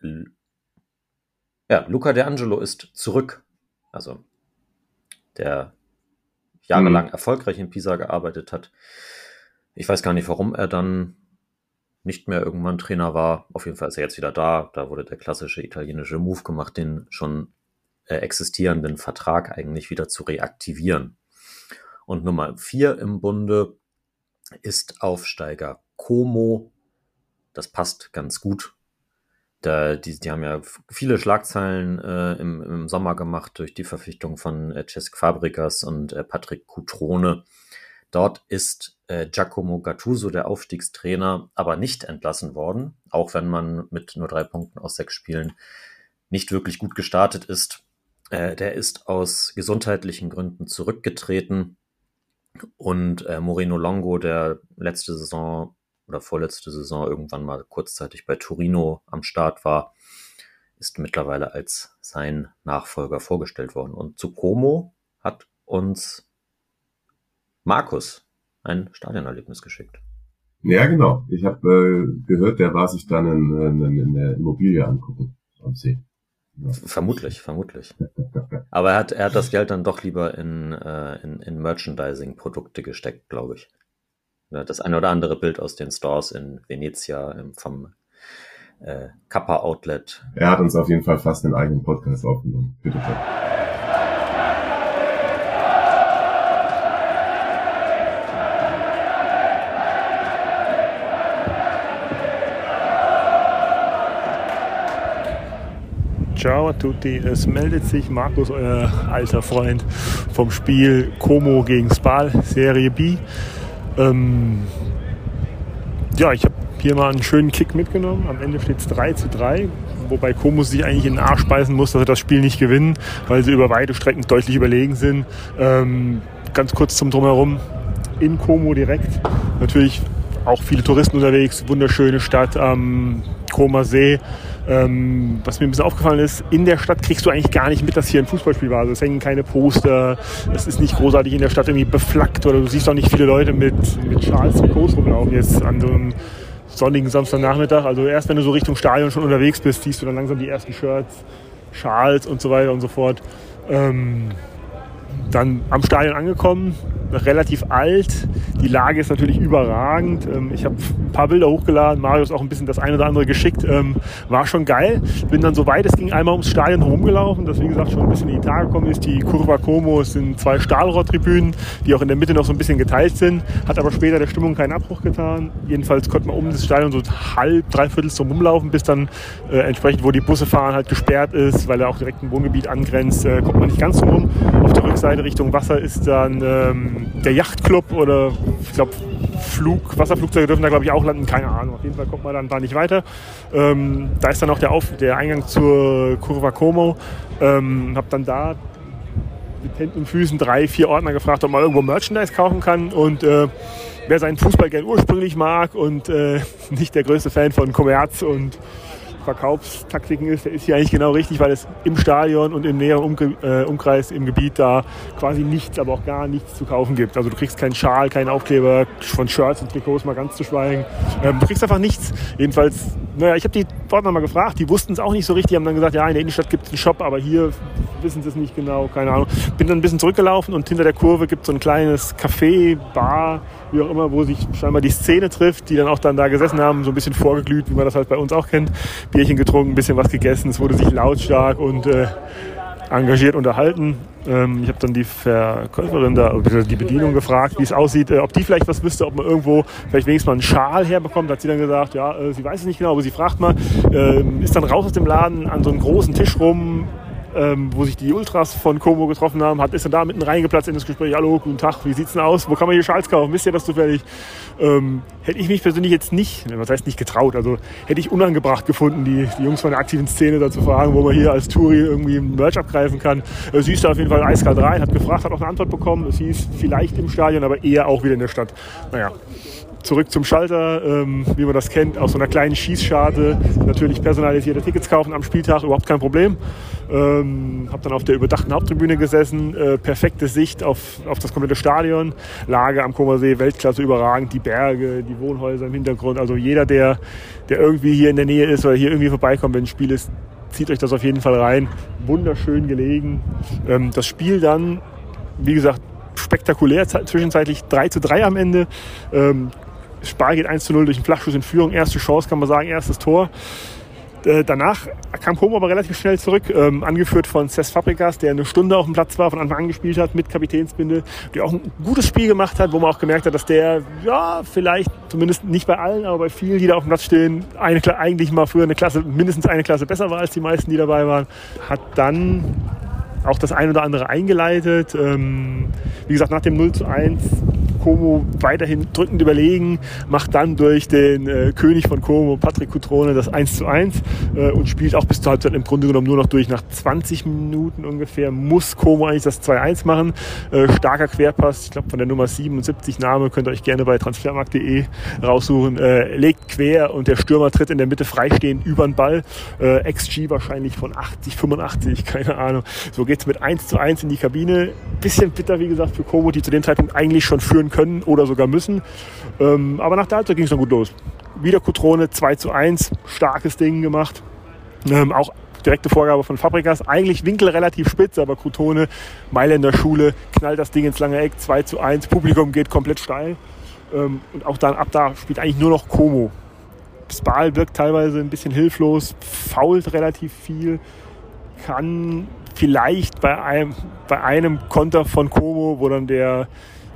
ja, Luca De Angelo ist zurück. Also, der jahrelang erfolgreich in Pisa gearbeitet hat. Ich weiß gar nicht, warum er dann nicht mehr irgendwann Trainer war. Auf jeden Fall ist er jetzt wieder da. Da wurde der klassische italienische Move gemacht, den schon äh, existierenden Vertrag eigentlich wieder zu reaktivieren. Und Nummer vier im Bunde ist Aufsteiger Como. Das passt ganz gut. Da, die, die haben ja viele Schlagzeilen äh, im, im Sommer gemacht durch die Verpflichtung von äh, Cesc Fabregas und äh, Patrick Cutrone. Dort ist äh, Giacomo Gattuso, der Aufstiegstrainer, aber nicht entlassen worden, auch wenn man mit nur drei Punkten aus sechs Spielen nicht wirklich gut gestartet ist. Äh, der ist aus gesundheitlichen Gründen zurückgetreten und äh, Moreno Longo, der letzte Saison oder vorletzte Saison irgendwann mal kurzzeitig bei Torino am Start war, ist mittlerweile als sein Nachfolger vorgestellt worden. Und zu Como hat uns Markus ein Stadionerlebnis geschickt. Ja, genau. Ich habe äh, gehört, der war sich dann in, in, in der Immobilie angucken am See. Vermutlich, vermutlich. Aber er hat, er hat das Geld dann doch lieber in, äh, in, in Merchandising-Produkte gesteckt, glaube ich. Das eine oder andere Bild aus den Stores in Venezia vom äh, Kappa Outlet. Er hat uns auf jeden Fall fast einen eigenen Podcast aufgenommen. Bitte. bitte. Ciao a tutti, es meldet sich Markus, euer alter Freund vom Spiel Como gegen Spal, Serie B. Ähm, ja, ich habe hier mal einen schönen Kick mitgenommen. Am Ende steht es 3 zu 3, wobei Como sich eigentlich in den Arsch speisen muss, dass sie das Spiel nicht gewinnen, weil sie über weite Strecken deutlich überlegen sind. Ähm, ganz kurz zum Drumherum. In Como direkt. Natürlich auch viele Touristen unterwegs, wunderschöne Stadt am Koma See. Ähm, was mir ein bisschen aufgefallen ist, in der Stadt kriegst du eigentlich gar nicht mit, dass hier ein Fußballspiel war. Also es hängen keine Poster, es ist nicht großartig in der Stadt irgendwie beflaggt oder du siehst auch nicht viele Leute mit, mit Schals, Trikots rumlaufen jetzt an so einem sonnigen Samstagnachmittag. Also erst wenn du so Richtung Stadion schon unterwegs bist, siehst du dann langsam die ersten Shirts, Schals und so weiter und so fort. Ähm, dann am Stadion angekommen, relativ alt. Die Lage ist natürlich überragend. Ähm, ich habe ein paar Bilder hochgeladen, Marius auch ein bisschen das eine oder andere geschickt. Ähm, war schon geil. Bin dann so weit es ging einmal ums Stadion herumgelaufen, das wie gesagt schon ein bisschen in die Tage gekommen ist. Die Curva Como sind zwei Stahlrohrtribünen, die auch in der Mitte noch so ein bisschen geteilt sind. Hat aber später der Stimmung keinen Abbruch getan. Jedenfalls konnte man um das Stadion so halb, dreiviertel so rumlaufen, bis dann äh, entsprechend, wo die Busse fahren, halt gesperrt ist, weil er auch direkt ein Wohngebiet angrenzt, äh, kommt man nicht ganz so rum. Auf der Rückseite Richtung Wasser ist dann ähm, der Yachtclub oder ich glaube Flug, Wasserflugzeuge dürfen da glaube ich auch landen, keine Ahnung. Auf jeden Fall kommt man dann da nicht weiter. Ähm, da ist dann auch der, Auf der Eingang zur Curva Como. Ähm, hab dann da mit Händen und Füßen drei, vier Ordner gefragt, ob man irgendwo Merchandise kaufen kann und äh, wer seinen Fußball gern ursprünglich mag und äh, nicht der größte Fan von Kommerz und Verkaufstaktiken ist, der ist hier eigentlich genau richtig, weil es im Stadion und im näheren Umge äh, Umkreis im Gebiet da quasi nichts, aber auch gar nichts zu kaufen gibt. Also du kriegst keinen Schal, keinen Aufkleber von Shirts und Trikots, mal ganz zu schweigen. Ähm, du kriegst einfach nichts. Jedenfalls, naja, ich habe die dort nochmal gefragt, die wussten es auch nicht so richtig, haben dann gesagt, ja, in der Innenstadt gibt es einen Shop, aber hier wissen sie es nicht genau, keine Ahnung. Bin dann ein bisschen zurückgelaufen und hinter der Kurve gibt es so ein kleines Café, Bar, wie auch immer, wo sich scheinbar die Szene trifft, die dann auch dann da gesessen haben, so ein bisschen vorgeglüht, wie man das halt bei uns auch kennt. Bierchen getrunken, ein bisschen was gegessen. Es wurde sich lautstark und äh, engagiert unterhalten. Ähm, ich habe dann die Verkäuferin da, die Bedienung gefragt, wie es aussieht, äh, ob die vielleicht was wüsste, ob man irgendwo vielleicht wenigstens mal einen Schal herbekommt. Da hat sie dann gesagt, ja, äh, sie weiß es nicht genau, aber sie fragt mal, äh, ist dann raus aus dem Laden an so einen großen Tisch rum, ähm, wo sich die Ultras von Como getroffen haben, hat, ist dann da mitten reingeplatzt in das Gespräch. Hallo, guten Tag, wie sieht's denn aus? Wo kann man hier Schals kaufen? Wisst ihr das zufällig? Ähm, hätte ich mich persönlich jetzt nicht, was heißt nicht getraut, also hätte ich unangebracht gefunden, die, die Jungs von der aktiven Szene da zu fragen, wo man hier als Touri irgendwie Merch abgreifen kann. Äh, sie ist da auf jeden Fall eiskalt rein, hat gefragt, hat auch eine Antwort bekommen. Es hieß vielleicht im Stadion, aber eher auch wieder in der Stadt. Naja, zurück zum Schalter, ähm, wie man das kennt, aus so einer kleinen Schießscharte. Natürlich personalisierte Tickets kaufen am Spieltag, überhaupt kein Problem. Ähm, habe dann auf der überdachten Haupttribüne gesessen, äh, perfekte Sicht auf, auf das komplette Stadion, Lage am Kummersee, Weltklasse überragend, die Berge, die Wohnhäuser im Hintergrund. Also jeder, der, der irgendwie hier in der Nähe ist oder hier irgendwie vorbeikommt, wenn ein Spiel ist, zieht euch das auf jeden Fall rein. Wunderschön gelegen. Ähm, das Spiel dann, wie gesagt, spektakulär, zwischenzeitlich 3 zu 3 am Ende. Ähm, Spar geht 1 zu 0 durch einen Flachschuss in Führung. Erste Chance, kann man sagen, erstes Tor. Äh, danach kam Como aber relativ schnell zurück, ähm, angeführt von Cesc Fabregas, der eine Stunde auf dem Platz war, von Anfang an gespielt hat mit Kapitänsbinde, der auch ein gutes Spiel gemacht hat, wo man auch gemerkt hat, dass der, ja, vielleicht, zumindest nicht bei allen, aber bei vielen, die da auf dem Platz stehen, eine, eigentlich mal früher eine Klasse, mindestens eine Klasse besser war als die meisten, die dabei waren. Hat dann auch das ein oder andere eingeleitet. Ähm, wie gesagt, nach dem 0 zu 1 Como weiterhin drückend überlegen, macht dann durch den äh, König von Como, Patrick Cutrone, das 1 zu 1 äh, und spielt auch bis zur Halbzeit im Grunde genommen nur noch durch. Nach 20 Minuten ungefähr muss Como eigentlich das 2-1 machen. Äh, starker Querpass, ich glaube von der Nummer 77 Name, könnt ihr euch gerne bei transfermarkt.de raussuchen. Äh, legt quer und der Stürmer tritt in der Mitte freistehend über den Ball. Äh, XG wahrscheinlich von 80, 85, keine Ahnung. So geht's mit 1 zu 1 in die Kabine. Bisschen bitter, wie gesagt, für Como, die zu dem Zeitpunkt eigentlich schon führen können oder sogar müssen. Ähm, aber nach der Halbzeit ging es dann gut los. Wieder Kutrone 2 zu 1, starkes Ding gemacht. Ähm, auch direkte Vorgabe von Fabrikas. Eigentlich Winkel relativ spitz, aber Crutone, Mailänder Schule, knallt das Ding ins lange Eck, 2 zu 1, Publikum geht komplett steil. Ähm, und auch dann ab da spielt eigentlich nur noch Como. Spal wirkt teilweise ein bisschen hilflos, fault relativ viel, kann vielleicht bei einem, bei einem Konter von Como, wo dann der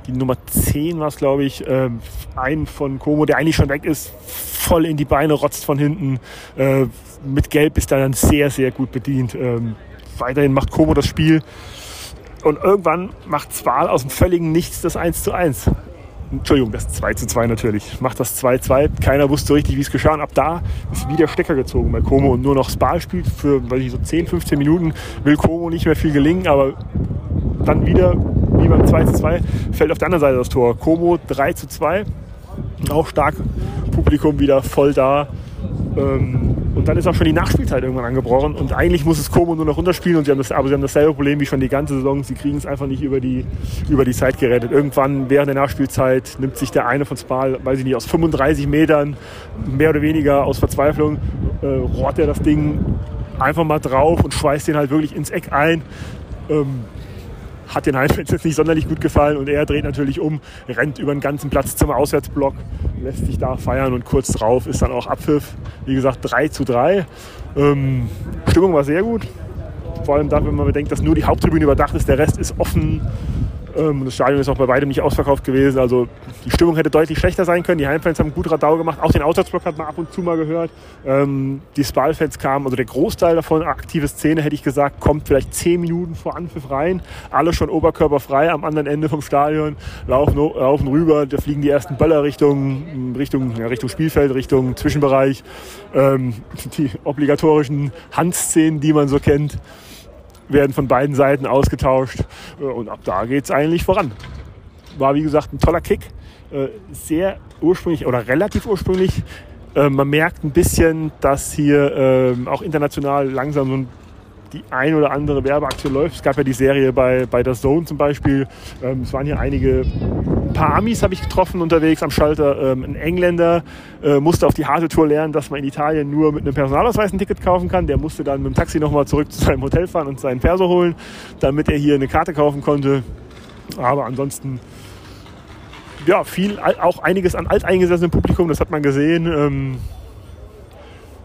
die Nummer 10 war es, glaube ich, äh, ein von Como, der eigentlich schon weg ist, voll in die Beine rotzt von hinten. Äh, mit Gelb ist er dann sehr, sehr gut bedient. Ähm, weiterhin macht Como das Spiel. Und irgendwann macht Zwahl aus dem völligen Nichts das 1 zu 1. Entschuldigung, das 2 zu 2 natürlich. Macht das 2 zu 2. Keiner wusste richtig, wie es geschah. Und ab da ist wieder Stecker gezogen bei Como und nur noch Spal spielt. Für weiß ich, so 10, 15 Minuten will Como nicht mehr viel gelingen, aber dann wieder, wie beim 2 zu 2, fällt auf der anderen Seite das Tor. Como 3 zu 2. Auch stark. Publikum wieder voll da. Ähm, und dann ist auch schon die Nachspielzeit irgendwann angebrochen. Und eigentlich muss es Como nur noch runterspielen. Und sie haben das, aber sie haben dasselbe Problem wie schon die ganze Saison. Sie kriegen es einfach nicht über die, über die Zeit gerettet. Irgendwann während der Nachspielzeit nimmt sich der eine von Spal, weiß ich nicht, aus 35 Metern, mehr oder weniger aus Verzweiflung, äh, rohrt er das Ding einfach mal drauf und schweißt den halt wirklich ins Eck ein. Ähm, hat den Heimfans jetzt nicht sonderlich gut gefallen und er dreht natürlich um, rennt über den ganzen Platz zum Auswärtsblock, lässt sich da feiern und kurz drauf ist dann auch Abpfiff. Wie gesagt, 3 zu 3. Ähm, Stimmung war sehr gut. Vor allem dann, wenn man bedenkt, dass nur die Haupttribüne überdacht ist, der Rest ist offen. Ähm, das Stadion ist auch bei weitem nicht ausverkauft gewesen. Also die Stimmung hätte deutlich schlechter sein können. Die Heimfans haben gut Radau gemacht. Auch den Auswärtsblock hat man ab und zu mal gehört. Ähm, die Spal-Fans kamen, also der Großteil davon, aktive Szene hätte ich gesagt, kommt vielleicht zehn Minuten vor Anpfiff rein. Alle schon oberkörperfrei am anderen Ende vom Stadion, laufen, laufen rüber. Da fliegen die ersten Böller Richtung, Richtung, ja, Richtung Spielfeld, Richtung Zwischenbereich. Ähm, die obligatorischen Handszenen, die man so kennt werden von beiden Seiten ausgetauscht äh, und ab da geht es eigentlich voran. War wie gesagt ein toller Kick, äh, sehr ursprünglich oder relativ ursprünglich. Äh, man merkt ein bisschen, dass hier ähm, auch international langsam so ein die ein oder andere Werbeaktion läuft. Es gab ja die Serie bei, bei der Zone zum Beispiel. Ähm, es waren hier einige, ein paar Amis habe ich getroffen unterwegs am Schalter. Ähm, ein Engländer äh, musste auf die harte Tour lernen, dass man in Italien nur mit einem Personalausweis ein Ticket kaufen kann. Der musste dann mit dem Taxi nochmal zurück zu seinem Hotel fahren und seinen Perso holen, damit er hier eine Karte kaufen konnte. Aber ansonsten ja, viel, auch einiges an alteingesessenem Publikum, das hat man gesehen. Ähm,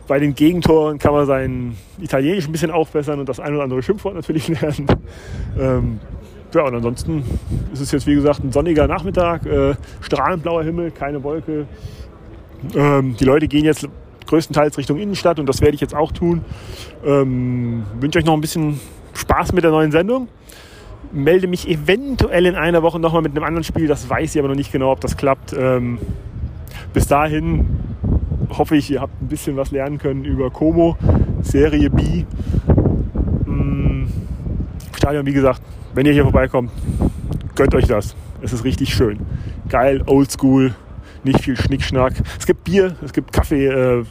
bei den Gegentoren kann man sein Italienisch ein bisschen aufbessern und das ein oder andere Schimpfwort natürlich lernen. Ähm, ja, und ansonsten ist es jetzt wie gesagt ein sonniger Nachmittag, äh, strahlend blauer Himmel, keine Wolke. Ähm, die Leute gehen jetzt größtenteils Richtung Innenstadt und das werde ich jetzt auch tun. Ähm, wünsche euch noch ein bisschen Spaß mit der neuen Sendung. Melde mich eventuell in einer Woche nochmal mit einem anderen Spiel. Das weiß ich aber noch nicht genau, ob das klappt. Ähm, bis dahin hoffe ich, ihr habt ein bisschen was lernen können über Como, Serie B. Hm, Stadion, wie gesagt, wenn ihr hier vorbeikommt, gönnt euch das. Es ist richtig schön. Geil, oldschool, nicht viel Schnickschnack. Es gibt Bier, es gibt Kaffee. Äh,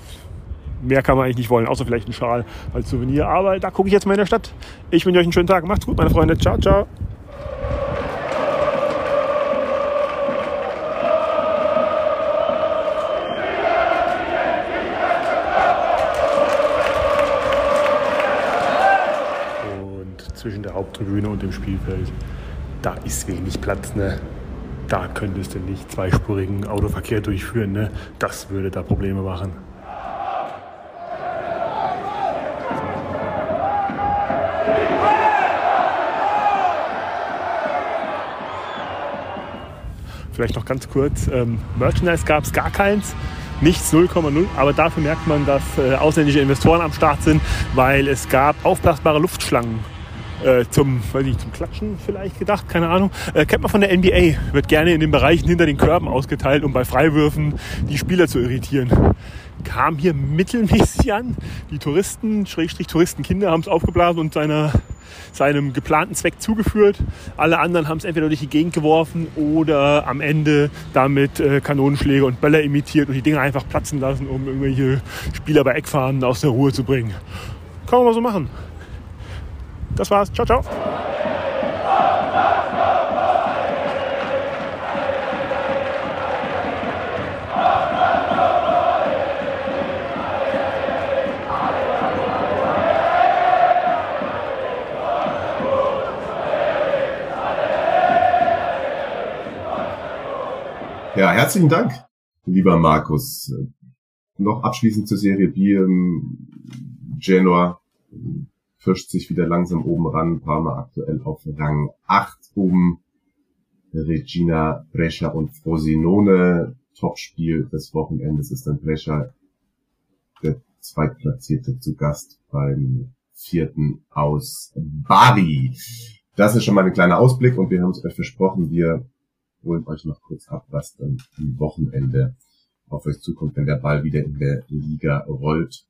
mehr kann man eigentlich nicht wollen, außer vielleicht ein Schal als Souvenir. Aber da gucke ich jetzt mal in der Stadt. Ich wünsche euch einen schönen Tag. Macht's gut, meine Freunde. Ciao, ciao. Zwischen der Haupttribüne und dem Spielfeld, da ist wenig Platz. Ne? Da könntest du nicht zweispurigen Autoverkehr durchführen. Ne? Das würde da Probleme machen. Vielleicht noch ganz kurz, ähm, Merchandise gab es gar keins nichts 0,0. Aber dafür merkt man, dass äh, ausländische Investoren am Start sind, weil es gab aufblasbare Luftschlangen äh, zum, weiß nicht, zum Klatschen vielleicht gedacht, keine Ahnung. Äh, kennt man von der NBA, wird gerne in den Bereichen hinter den Körben ausgeteilt, um bei Freiwürfen die Spieler zu irritieren. Kam hier mittelmäßig an. Die Touristen, Schrägstrich Touristenkinder, haben es aufgeblasen und seiner, seinem geplanten Zweck zugeführt. Alle anderen haben es entweder durch die Gegend geworfen oder am Ende damit äh, Kanonenschläge und Böller imitiert und die Dinger einfach platzen lassen, um irgendwelche Spieler bei Eckfahnen aus der Ruhe zu bringen. Kann man mal so machen. Das war's. Ciao, ciao. Ja, herzlichen Dank, lieber Markus. Noch abschließend zur Serie B. Ähm, Genoa pirscht sich wieder langsam oben ran. Parma aktuell auf Rang 8 oben. Regina Brescia und Frosinone. Topspiel des Wochenendes ist dann Brescia, der Zweitplatzierte zu Gast beim vierten aus Bari. Das ist schon mal ein kleiner Ausblick und wir haben es euch versprochen, wir holen euch noch kurz ab, was dann am Wochenende auf euch zukommt, wenn der Ball wieder in der Liga rollt.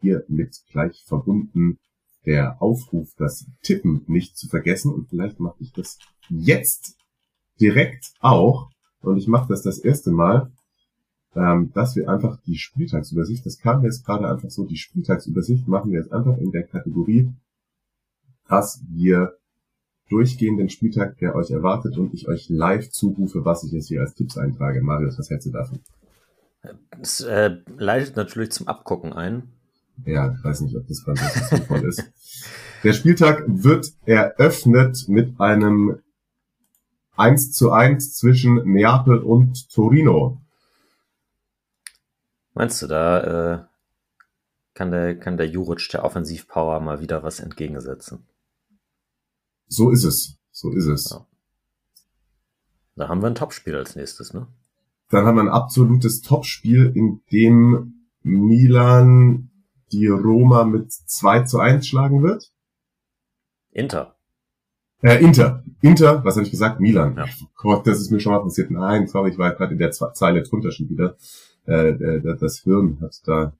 Hier mit gleich verbunden der Aufruf, das Tippen nicht zu vergessen. Und vielleicht mache ich das jetzt direkt auch. Und ich mache das das erste Mal, ähm, dass wir einfach die Spieltagsübersicht, das kam jetzt gerade einfach so, die Spieltagsübersicht machen wir jetzt einfach in der Kategorie, dass wir durchgehen den Spieltag, der euch erwartet und ich euch live zurufe, was ich jetzt hier als Tipps eintrage. Marius, was hältst du davon? Es äh, leitet natürlich zum Abgucken ein. Ja, ich weiß nicht, ob das beim sinnvoll ist. Der Spieltag wird eröffnet mit einem 1 zu 1 zwischen Neapel und Torino. Meinst du, da äh, kann der, kann der Juric der Offensivpower mal wieder was entgegensetzen? So ist es. So ist es. Ja. Da haben wir ein Topspiel als nächstes, ne? Dann haben wir ein absolutes Topspiel, in dem Milan die Roma mit 2 zu 1 schlagen wird. Inter. Äh, Inter. Inter, was habe ich gesagt? Milan. Ja. Gott, das ist mir schon mal passiert. Nein, sorry, ich war gerade in der Zeile drunter schon wieder. Äh, äh das Hirn hat da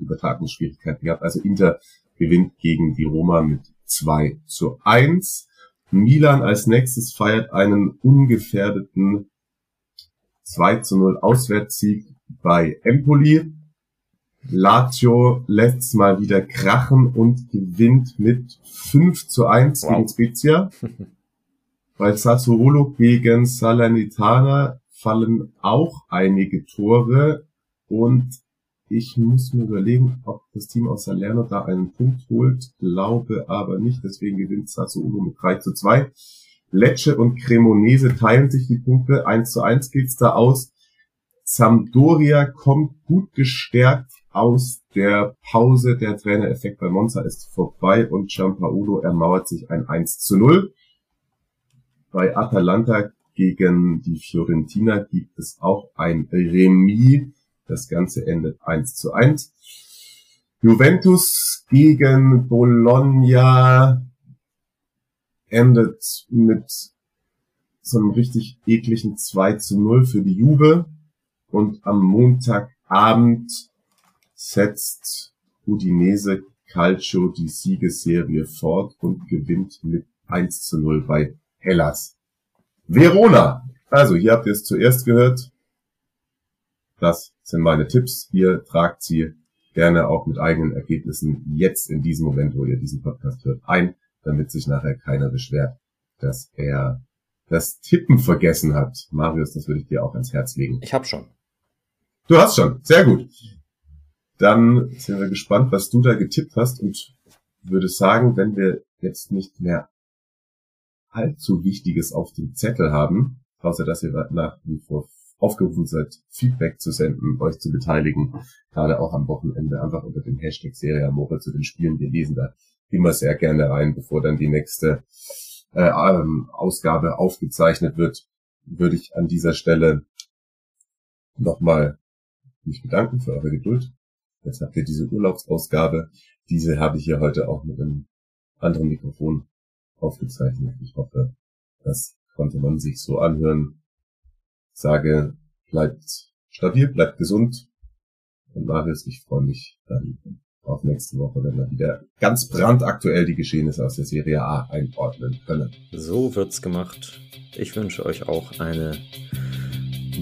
Übertragungsschwierigkeiten gehabt. Also Inter gewinnt gegen die Roma mit 2 zu 1. Milan als nächstes feiert einen ungefährdeten 2 zu 0 Auswärtssieg bei Empoli. Lazio lässt mal wieder krachen und gewinnt mit 5 zu 1 wow. gegen Spezia. Bei Sassuolo gegen Salernitana fallen auch einige Tore und ich muss mir überlegen, ob das Team aus Salerno da einen Punkt holt, glaube aber nicht, deswegen gewinnt Sassuolo mit 3 zu 2. Lecce und Cremonese teilen sich die Punkte, 1 zu 1 geht's da aus. Sampdoria kommt gut gestärkt aus der Pause. Der Trainereffekt bei Monza ist vorbei und Giampaolo ermauert sich ein 1 zu 0. Bei Atalanta gegen die Fiorentina gibt es auch ein Remis. Das Ganze endet 1 zu 1. Juventus gegen Bologna endet mit so einem richtig ekligen 2 zu 0 für die Juve. Und am Montagabend setzt Udinese Calcio die Siegesserie fort und gewinnt mit 1 zu 0 bei Hellas. Verona. Also, hier habt ihr es zuerst gehört. Das sind meine Tipps. Ihr tragt sie gerne auch mit eigenen Ergebnissen jetzt in diesem Moment, wo ihr diesen Podcast hört, ein, damit sich nachher keiner beschwert, dass er das Tippen vergessen hat. Marius, das würde ich dir auch ans Herz legen. Ich hab schon. Du hast schon. Sehr gut. Dann sind wir gespannt, was du da getippt hast und würde sagen, wenn wir jetzt nicht mehr allzu Wichtiges auf dem Zettel haben, außer dass ihr nach wie vor aufgerufen seid, Feedback zu senden, euch zu beteiligen, gerade auch am Wochenende einfach unter dem Hashtag Serie zu den Spielen. Wir lesen da immer sehr gerne rein, bevor dann die nächste äh, ähm, Ausgabe aufgezeichnet wird, würde ich an dieser Stelle nochmal mich bedanken für eure Geduld. Jetzt habt ihr diese Urlaubsausgabe. Diese habe ich hier heute auch mit einem anderen Mikrofon aufgezeichnet. Ich hoffe, das konnte man sich so anhören. Ich sage, bleibt stabil, bleibt gesund. Und Marius, ich freue mich dann auf nächste Woche, wenn wir wieder ganz brandaktuell die Geschehnisse aus der Serie A einordnen können. So wird's gemacht. Ich wünsche euch auch eine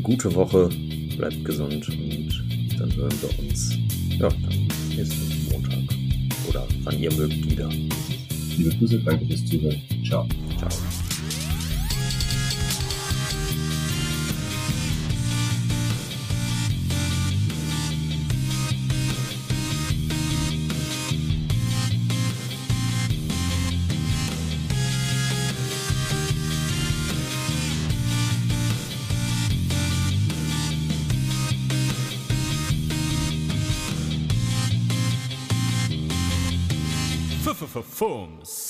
gute Woche. Bleibt gesund und dann hören wir uns ja, dann nächsten Montag oder wann ihr mögt wieder. Liebe Grüße, danke fürs Zuhören. Ciao. Ciao. forms.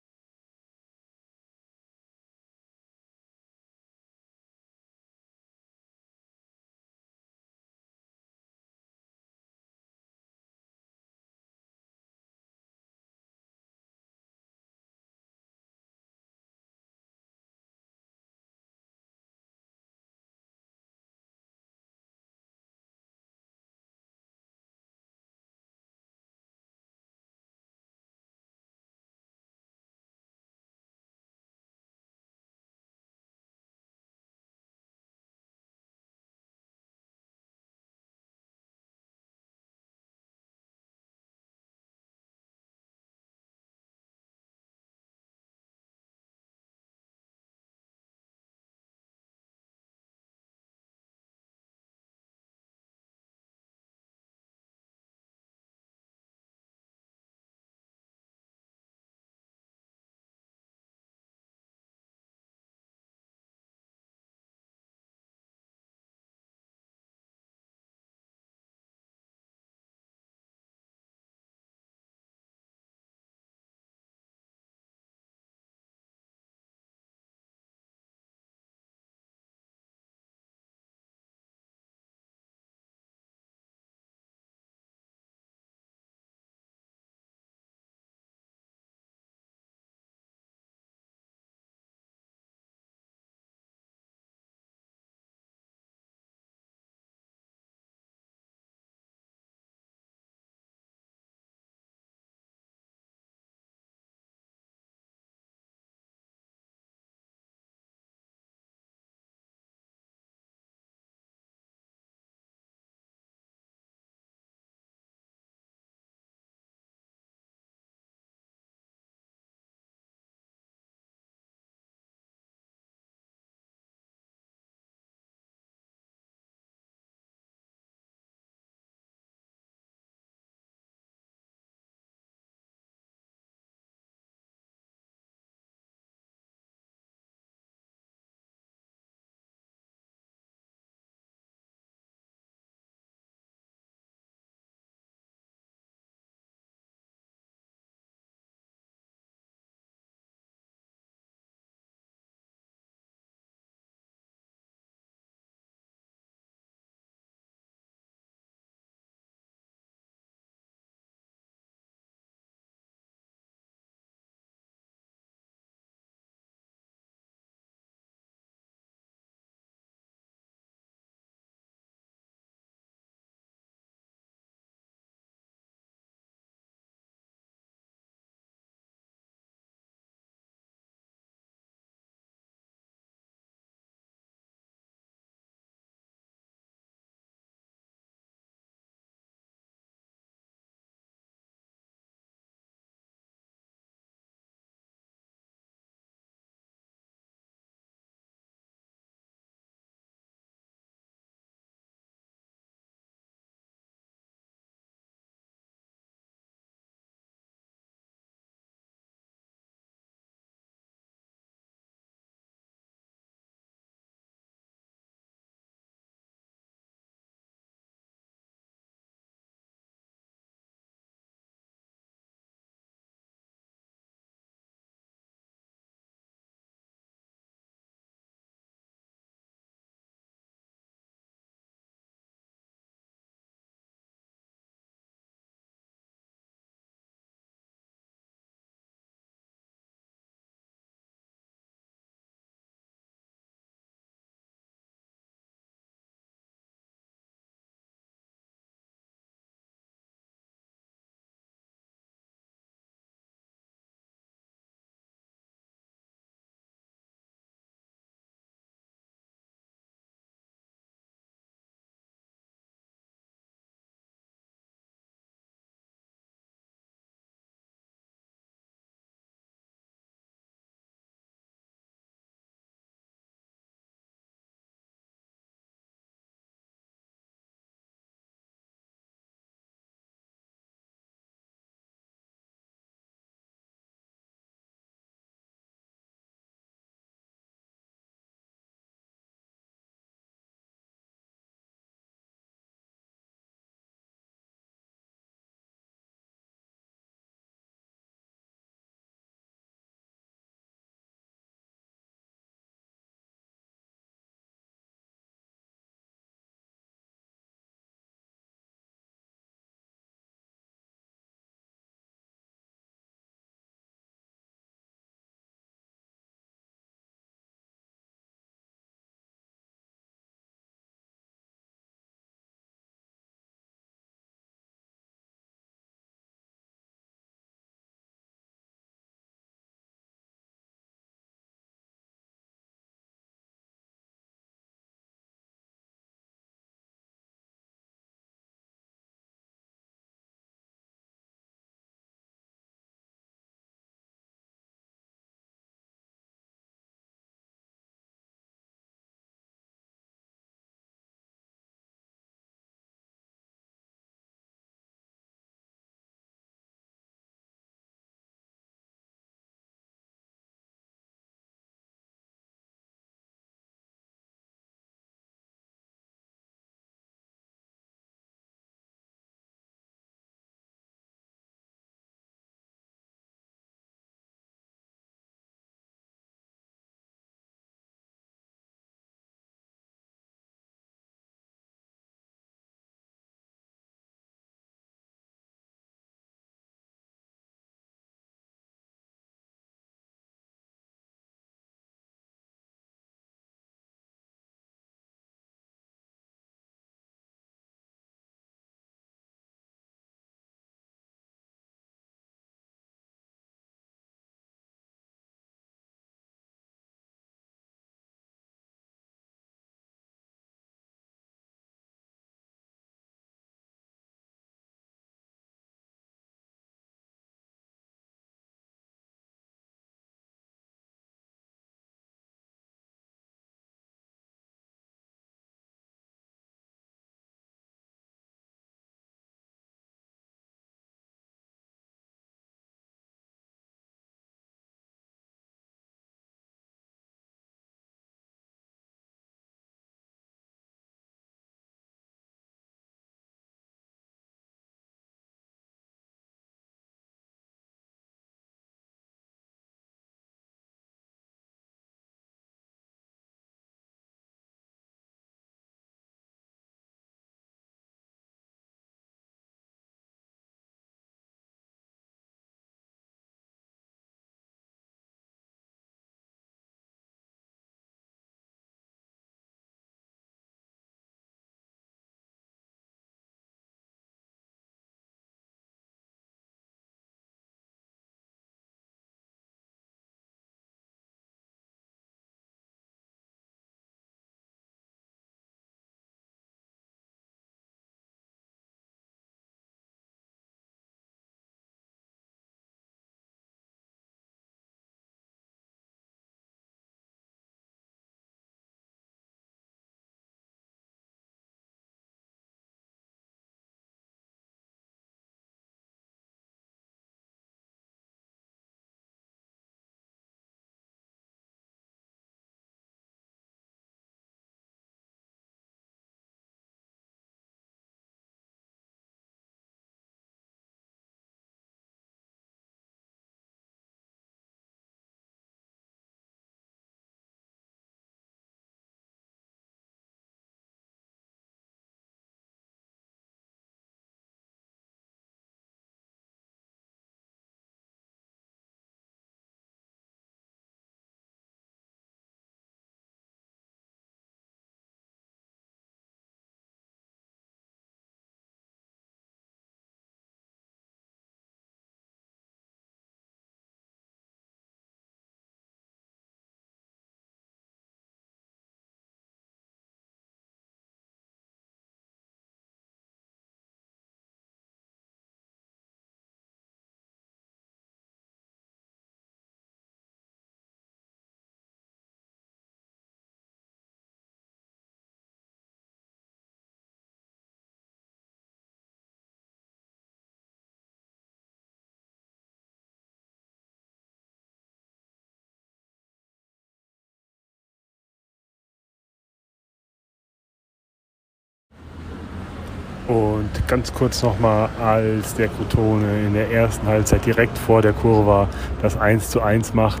Und ganz kurz nochmal, als der Crotone in der ersten Halbzeit direkt vor der Kurve das 1 zu 1 macht,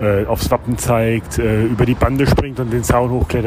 äh, aufs Wappen zeigt, äh, über die Bande springt und den Zaun hochklettert.